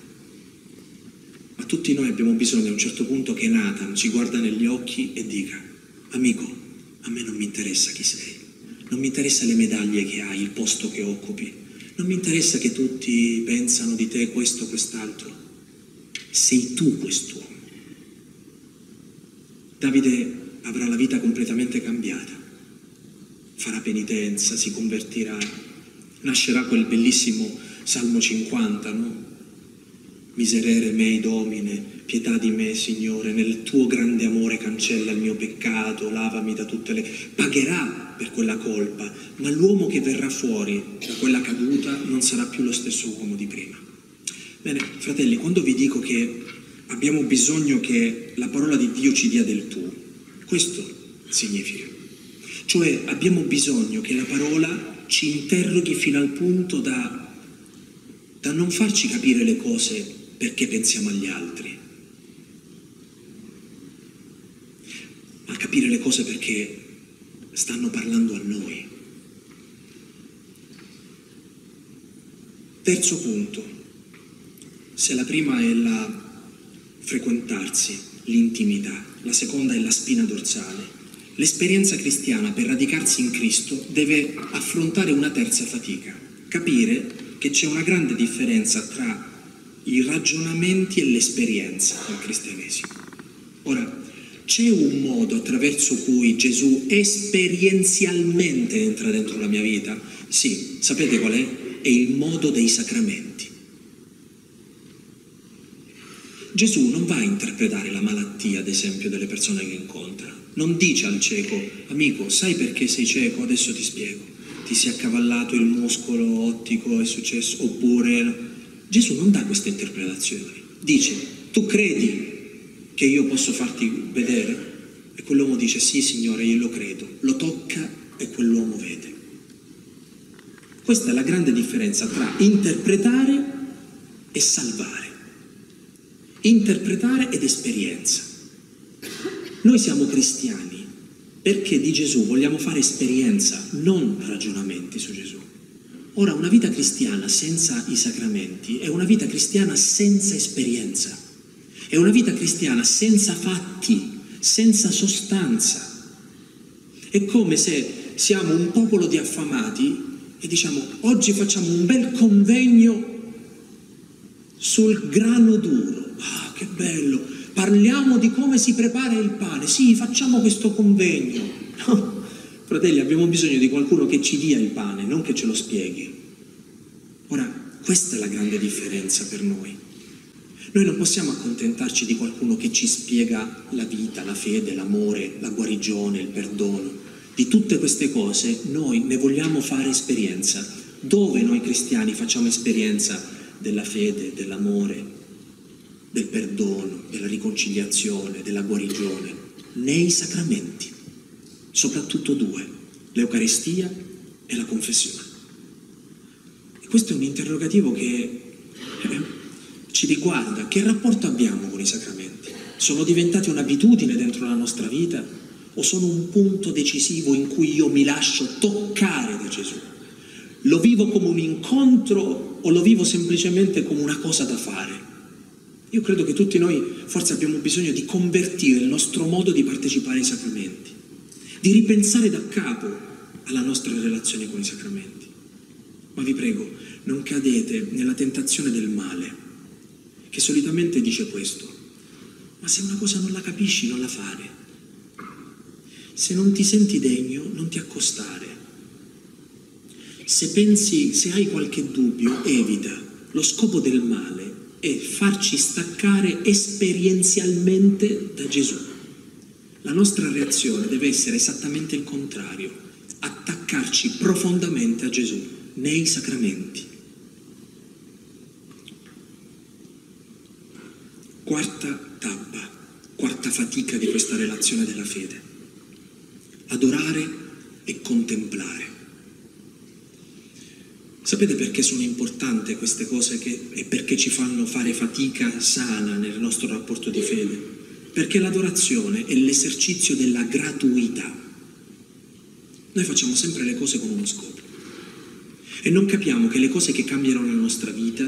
Ma tutti noi abbiamo bisogno a un certo punto che Nathan ci guarda negli occhi e dica, amico, a me non mi interessa chi sei, non mi interessa le medaglie che hai, il posto che occupi, non mi interessa che tutti pensano di te questo o quest'altro. Sei tu quest'uomo. Davide avrà la vita completamente cambiata, farà penitenza, si convertirà, nascerà quel bellissimo Salmo 50, no? Miserere mei domine, pietà di me, Signore, nel tuo grande amore cancella il mio peccato, lavami da tutte le... Pagherà per quella colpa, ma l'uomo che verrà fuori da quella caduta non sarà più lo stesso uomo di prima. Bene, fratelli, quando vi dico che abbiamo bisogno che la parola di Dio ci dia del tu, questo significa. Cioè abbiamo bisogno che la parola ci interroghi fino al punto da, da non farci capire le cose perché pensiamo agli altri, ma capire le cose perché stanno parlando a noi. Terzo punto, se la prima è la frequentarsi, l'intimità, la seconda è la spina dorsale. L'esperienza cristiana per radicarsi in Cristo deve affrontare una terza fatica, capire che c'è una grande differenza tra i ragionamenti e l'esperienza del cristianesimo. Ora, c'è un modo attraverso cui Gesù esperienzialmente entra dentro la mia vita? Sì, sapete qual è? È il modo dei sacramenti. Gesù non va a interpretare la malattia, ad esempio, delle persone che incontra. Non dice al cieco, amico, sai perché sei cieco? Adesso ti spiego. Ti si è accavallato il muscolo ottico, è successo, oppure... Gesù non dà queste interpretazioni. Dice, tu credi che io posso farti vedere? E quell'uomo dice, sì Signore, io lo credo. Lo tocca e quell'uomo vede. Questa è la grande differenza tra interpretare e salvare interpretare ed esperienza. Noi siamo cristiani perché di Gesù vogliamo fare esperienza, non ragionamenti su Gesù. Ora, una vita cristiana senza i sacramenti è una vita cristiana senza esperienza, è una vita cristiana senza fatti, senza sostanza. È come se siamo un popolo di affamati e diciamo oggi facciamo un bel convegno sul grano duro Ah, che bello! Parliamo di come si prepara il pane. Sì, facciamo questo convegno. No, fratelli, abbiamo bisogno di qualcuno che ci dia il pane, non che ce lo spieghi. Ora, questa è la grande differenza per noi. Noi non possiamo accontentarci di qualcuno che ci spiega la vita, la fede, l'amore, la guarigione, il perdono. Di tutte queste cose noi ne vogliamo fare esperienza. Dove noi cristiani facciamo esperienza della fede, dell'amore, del perdono, della riconciliazione, della guarigione, nei sacramenti, soprattutto due, l'Eucaristia e la confessione. E questo è un interrogativo che eh, ci riguarda, che rapporto abbiamo con i sacramenti? Sono diventati un'abitudine dentro la nostra vita o sono un punto decisivo in cui io mi lascio toccare da Gesù? Lo vivo come un incontro o lo vivo semplicemente come una cosa da fare? Io credo che tutti noi forse abbiamo bisogno di convertire il nostro modo di partecipare ai sacramenti. Di ripensare da capo alla nostra relazione con i sacramenti. Ma vi prego, non cadete nella tentazione del male, che solitamente dice questo. Ma se una cosa non la capisci, non la fare. Se non ti senti degno, non ti accostare. Se pensi, se hai qualche dubbio, evita. Lo scopo del male è farci staccare esperienzialmente da Gesù. La nostra reazione deve essere esattamente il contrario, attaccarci profondamente a Gesù nei sacramenti. Quarta tappa, quarta fatica di questa relazione della fede. Adorare e contemplare. Sapete perché sono importanti queste cose che, e perché ci fanno fare fatica sana nel nostro rapporto di fede? Perché l'adorazione è l'esercizio della gratuità. Noi facciamo sempre le cose con uno scopo e non capiamo che le cose che cambiano la nostra vita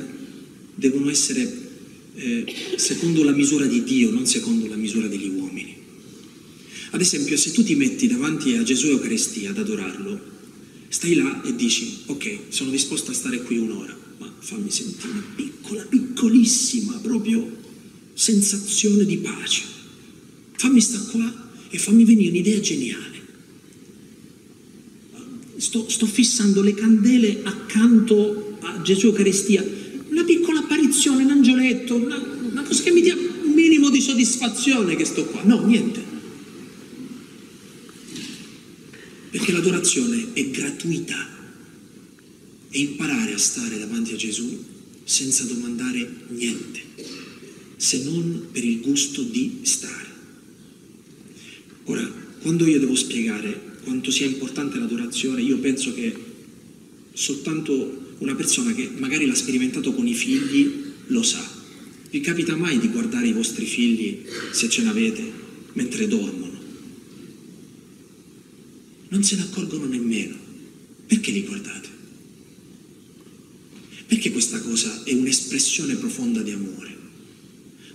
devono essere eh, secondo la misura di Dio, non secondo la misura degli uomini. Ad esempio, se tu ti metti davanti a Gesù Eucaristia ad adorarlo, Stai là e dici, ok, sono disposto a stare qui un'ora, ma fammi sentire una piccola, piccolissima proprio sensazione di pace. Fammi stare qua e fammi venire un'idea geniale. Sto, sto, fissando le candele accanto a Gesù Eucaristia, una piccola apparizione, un angioletto, una, una cosa che mi dia un minimo di soddisfazione che sto qua. No, niente. perché l'adorazione è gratuita e imparare a stare davanti a Gesù senza domandare niente, se non per il gusto di stare. Ora, quando io devo spiegare quanto sia importante l'adorazione, io penso che soltanto una persona che magari l'ha sperimentato con i figli lo sa. Vi capita mai di guardare i vostri figli, se ce n'avete, mentre dormono? non se ne accorgono nemmeno. Perché li guardate? Perché questa cosa è un'espressione profonda di amore?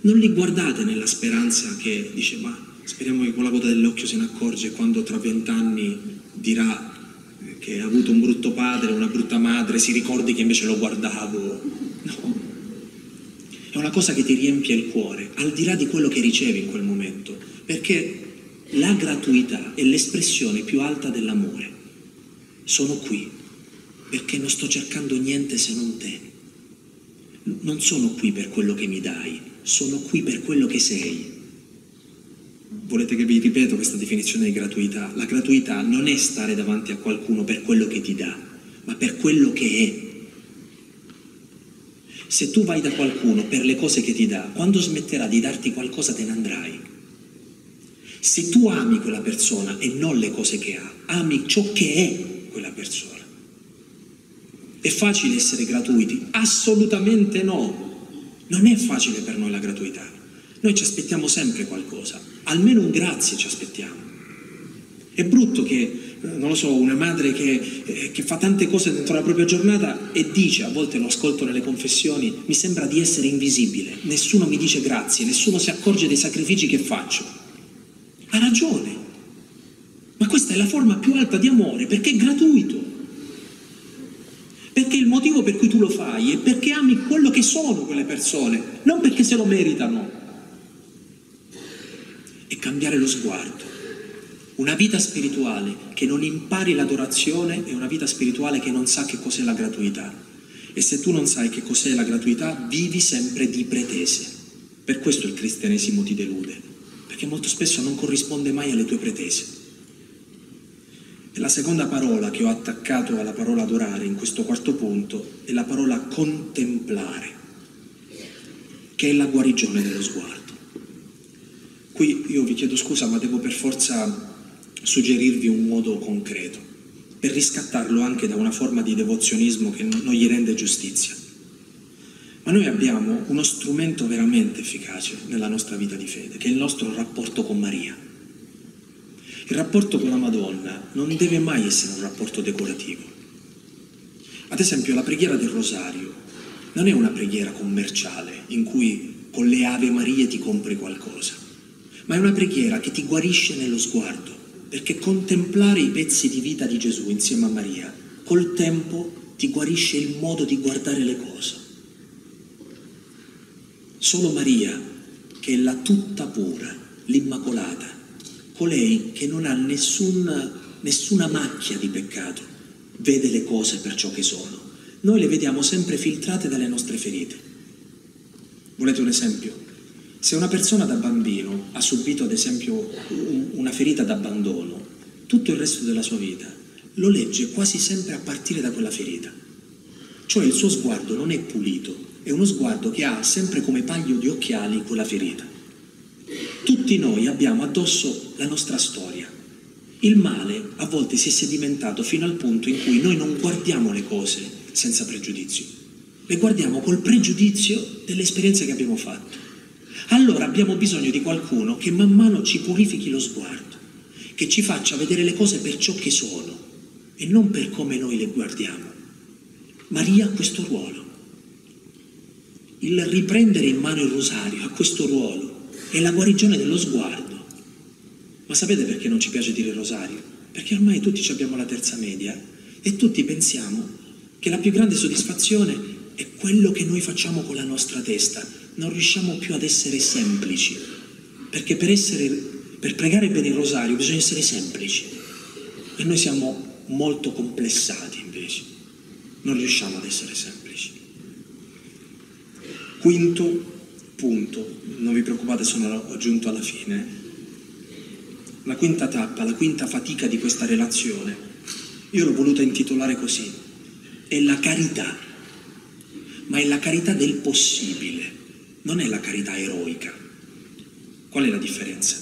Non li guardate nella speranza che dice ma speriamo che con la coda dell'occhio se ne accorge quando tra vent'anni dirà che ha avuto un brutto padre, una brutta madre, si ricordi che invece lo guardavo. No. È una cosa che ti riempie il cuore, al di là di quello che ricevi in quel momento, perché la gratuità è l'espressione più alta dell'amore. Sono qui perché non sto cercando niente se non te. Non sono qui per quello che mi dai, sono qui per quello che sei. Volete che vi ripeto questa definizione di gratuità? La gratuità non è stare davanti a qualcuno per quello che ti dà, ma per quello che è. Se tu vai da qualcuno per le cose che ti dà, quando smetterà di darti qualcosa te ne andrai. Se tu ami quella persona e non le cose che ha, ami ciò che è quella persona. È facile essere gratuiti? Assolutamente no. Non è facile per noi la gratuità. Noi ci aspettiamo sempre qualcosa, almeno un grazie ci aspettiamo. È brutto che, non lo so, una madre che, eh, che, fa tante cose dentro la propria giornata e dice, a volte lo ascolto nelle confessioni, mi sembra di essere invisibile, nessuno mi dice grazie, nessuno si accorge dei sacrifici che faccio. Ha ragione. Ma questa è la forma più alta di amore perché è gratuito. Perché il motivo per cui tu lo fai è perché ami quello che sono quelle persone, non perché se lo meritano. E cambiare lo sguardo. Una vita spirituale che non impari l'adorazione è una vita spirituale che non sa che cos'è la gratuità. E se tu non sai che cos'è la gratuità, vivi sempre di pretese. Per questo il cristianesimo ti delude perché molto spesso non corrisponde mai alle tue pretese. E la seconda parola che ho attaccato alla parola adorare in questo quarto punto è la parola contemplare, che è la guarigione dello sguardo. Qui io vi chiedo scusa, ma devo per forza suggerirvi un modo concreto, per riscattarlo anche da una forma di devozionismo che non gli rende giustizia. Ma noi abbiamo uno strumento veramente efficace nella nostra vita di fede, che è il nostro rapporto con Maria. Il rapporto con la Madonna non deve mai essere un rapporto decorativo. Ad esempio la preghiera del rosario non è una preghiera commerciale in cui con le Ave Marie ti compri qualcosa, ma è una preghiera che ti guarisce nello sguardo, perché contemplare i pezzi di vita di Gesù insieme a Maria, col tempo ti guarisce il modo di guardare le cose. Solo Maria, che è la tutta pura, l'Immacolata, colei che non ha nessun, nessuna macchia di peccato, vede le cose per ciò che sono. Noi le vediamo sempre filtrate dalle nostre ferite. Volete un esempio? Se una persona da bambino ha subito ad esempio una ferita d'abbandono, tutto il resto della sua vita lo legge quasi sempre a partire da quella ferita. Cioè il suo sguardo non è pulito, è uno sguardo che ha sempre come paio di occhiali quella ferita. Tutti noi abbiamo addosso la nostra storia. Il male a volte si è sedimentato fino al punto in cui noi non guardiamo le cose senza pregiudizio, le guardiamo col pregiudizio delle esperienze che abbiamo fatto. Allora abbiamo bisogno di qualcuno che man mano ci purifichi lo sguardo, che ci faccia vedere le cose per ciò che sono e non per come noi le guardiamo. Maria ha questo ruolo. Il riprendere in mano il rosario ha questo ruolo, è la guarigione dello sguardo. Ma sapete perché non ci piace dire rosario? Perché ormai tutti abbiamo la terza media e tutti pensiamo che la più grande soddisfazione è quello che noi facciamo con la nostra testa. Non riusciamo più ad essere semplici, perché per, essere, per pregare bene il rosario bisogna essere semplici. E noi siamo molto complessati invece, non riusciamo ad essere semplici. Quinto punto, non vi preoccupate sono giunto alla fine, la quinta tappa, la quinta fatica di questa relazione, io l'ho voluta intitolare così, è la carità, ma è la carità del possibile, non è la carità eroica. Qual è la differenza?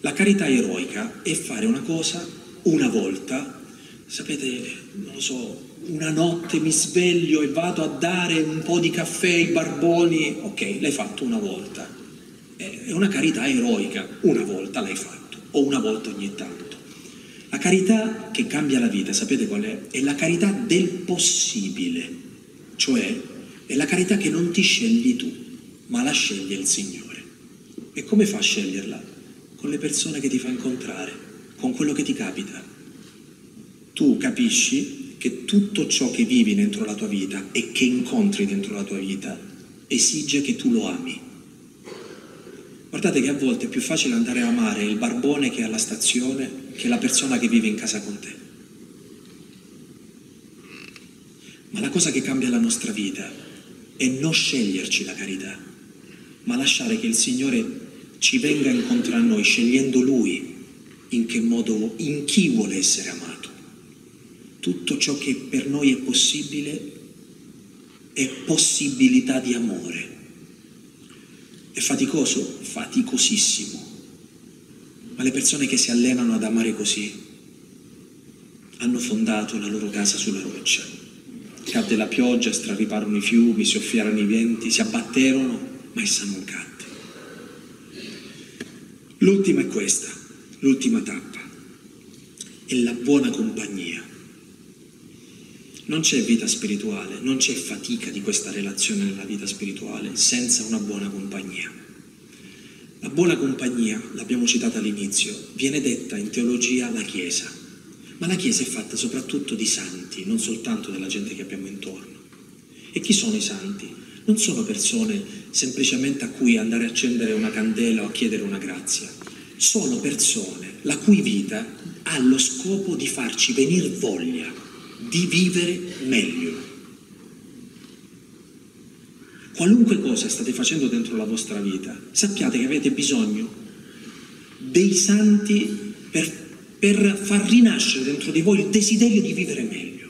La carità eroica è fare una cosa una volta sapete, non lo so, una notte mi sveglio e vado a dare un po' di caffè ai barboni, ok, l'hai fatto una volta. È una carità eroica, una volta l'hai fatto, o una volta ogni tanto. La carità che cambia la vita, sapete qual è? È la carità del possibile, cioè è la carità che non ti scegli tu, ma la sceglie il Signore. E come fa a sceglierla? Con le persone che ti fa incontrare, con quello che ti capita tu capisci che tutto ciò che vivi dentro la tua vita e che incontri dentro la tua vita esige che tu lo ami. Guardate che a volte è più facile andare a amare il barbone che è alla stazione che la persona che vive in casa con te. Ma la cosa che cambia la nostra vita è non sceglierci la carità, ma lasciare che il Signore ci venga incontro a noi scegliendo Lui in che modo, in chi vuole essere amato tutto ciò che per noi è possibile è possibilità di amore. È faticoso? Faticosissimo. Ma le persone che si allenano ad amare così hanno fondato la loro casa sulla roccia. Cadde la pioggia, strariparono i fiumi, soffiarono i venti, si abbatterono, ma essa non cadde. L'ultima è questa, l'ultima tappa, è la buona compagnia. Non c'è vita spirituale, non c'è fatica di questa relazione nella vita spirituale senza una buona compagnia. La buona compagnia, l'abbiamo citata all'inizio, viene detta in teologia la Chiesa, ma la Chiesa è fatta soprattutto di santi, non soltanto della gente che abbiamo intorno. E chi sono i santi? Non sono persone semplicemente a cui andare a accendere una candela o a chiedere una grazia, sono persone la cui vita ha lo scopo di farci venire voglia di vivere meglio. Qualunque cosa state facendo dentro la vostra vita, sappiate che avete bisogno dei santi per, per far rinascere dentro di voi il desiderio di vivere meglio.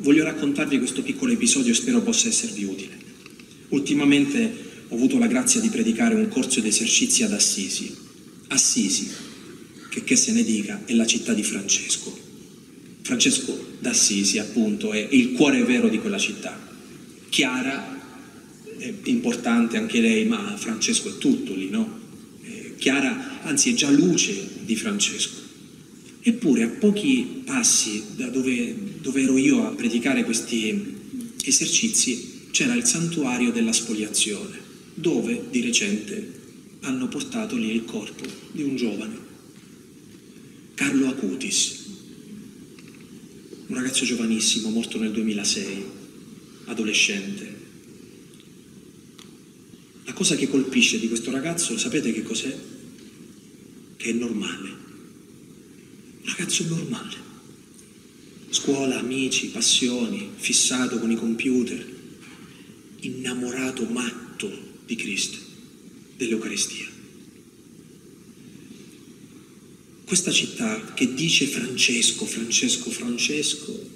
Voglio raccontarvi questo piccolo episodio, spero possa esservi utile. Ultimamente ho avuto la grazia di predicare un corso di esercizi ad Assisi. Assisi, che, che se ne dica, è la città di Francesco Francesco d'Assisi appunto è il cuore vero di quella città. Chiara è importante anche lei, ma Francesco è tutto lì, no? Eh, Chiara anzi è già luce di Francesco. Eppure a pochi passi da dove, dove ero io a predicare questi esercizi c'era il santuario della spoliazione, dove di recente hanno portato lì il corpo di un giovane Carlo Acutis, un ragazzo giovanissimo, morto nel 2006, adolescente. La cosa che colpisce di questo ragazzo, sapete che cos'è? Che è normale. Ragazzo normale. Scuola, amici, passioni, fissato con i computer, innamorato matto di Cristo, dell'Eucaristia. Questa città che dice Francesco, Francesco, Francesco,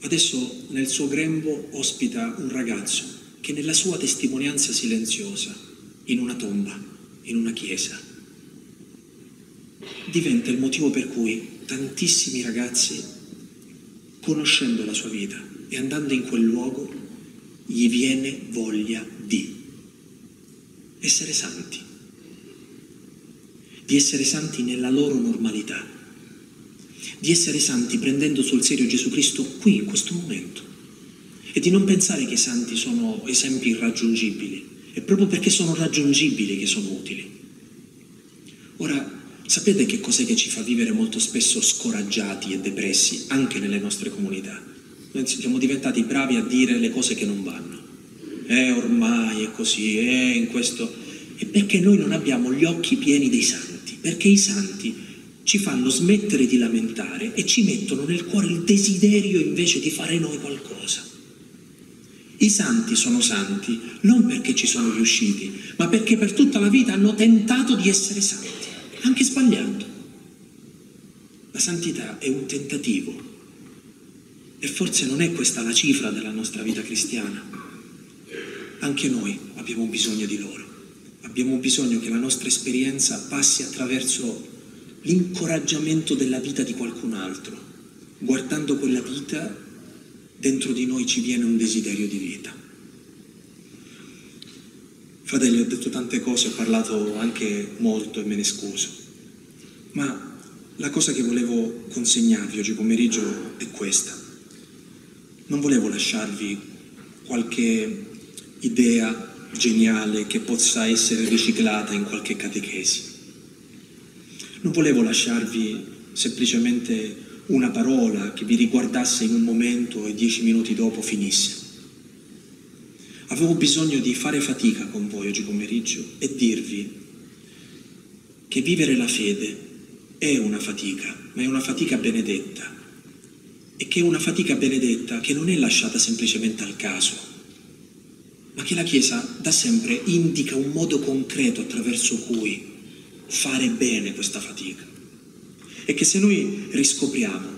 adesso nel suo grembo ospita un ragazzo che nella sua testimonianza silenziosa, in una tomba, in una chiesa, diventa il motivo per cui tantissimi ragazzi, conoscendo la sua vita e andando in quel luogo, gli viene voglia di essere santi. Di essere santi nella loro normalità, di essere santi prendendo sul serio Gesù Cristo qui, in questo momento, e di non pensare che i santi sono esempi irraggiungibili, è proprio perché sono raggiungibili che sono utili. Ora, sapete che cos'è che ci fa vivere molto spesso scoraggiati e depressi anche nelle nostre comunità? Noi siamo diventati bravi a dire le cose che non vanno. Eh, ormai è così, eh, in questo... E perché noi non abbiamo gli occhi pieni dei santi perché i santi ci fanno smettere di lamentare e ci mettono nel cuore il desiderio invece di fare noi qualcosa. I santi sono santi non perché ci sono riusciti, ma perché per tutta la vita hanno tentato di essere santi, anche sbagliando. La santità è un tentativo e forse non è questa la cifra della nostra vita cristiana. Anche noi abbiamo bisogno di loro. Abbiamo bisogno che la nostra esperienza passi attraverso l'incoraggiamento della vita di qualcun altro. Guardando quella vita, dentro di noi ci viene un desiderio di vita. Fratelli, ho detto tante cose, ho parlato anche molto e me ne scuso, ma la cosa che volevo consegnarvi oggi pomeriggio è questa. Non volevo lasciarvi qualche idea geniale che possa essere riciclata in qualche catechesi. Non volevo lasciarvi semplicemente una parola che vi riguardasse in un momento e dieci minuti dopo finisse. Avevo bisogno di fare fatica con voi oggi pomeriggio e dirvi che vivere la fede è una fatica, ma è una fatica benedetta e che è una fatica benedetta che non è lasciata semplicemente al caso, ma che la Chiesa da sempre indica un modo concreto attraverso cui fare bene questa fatica. E che se noi riscopriamo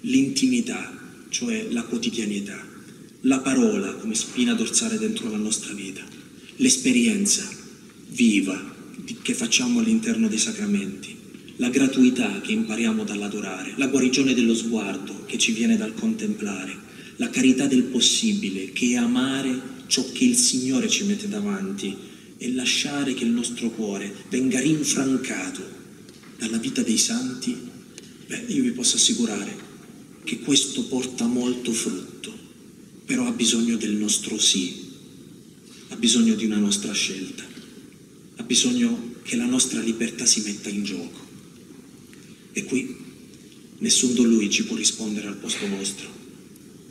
l'intimità, cioè la quotidianità, la parola come spina dorsale dentro la nostra vita, l'esperienza viva che facciamo all'interno dei sacramenti, la gratuità che impariamo dall'adorare, la guarigione dello sguardo che ci viene dal contemplare, la carità del possibile che è amare ciò che il Signore ci mette davanti e lasciare che il nostro cuore venga rinfrancato dalla vita dei santi, beh, io vi posso assicurare che questo porta molto frutto, però ha bisogno del nostro sì, ha bisogno di una nostra scelta, ha bisogno che la nostra libertà si metta in gioco. E qui nessun Don Luigi può rispondere al posto vostro,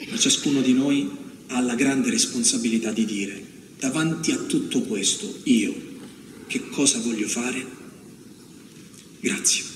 ma ciascuno di noi ha la grande responsabilità di dire davanti a tutto questo io che cosa voglio fare? Grazie.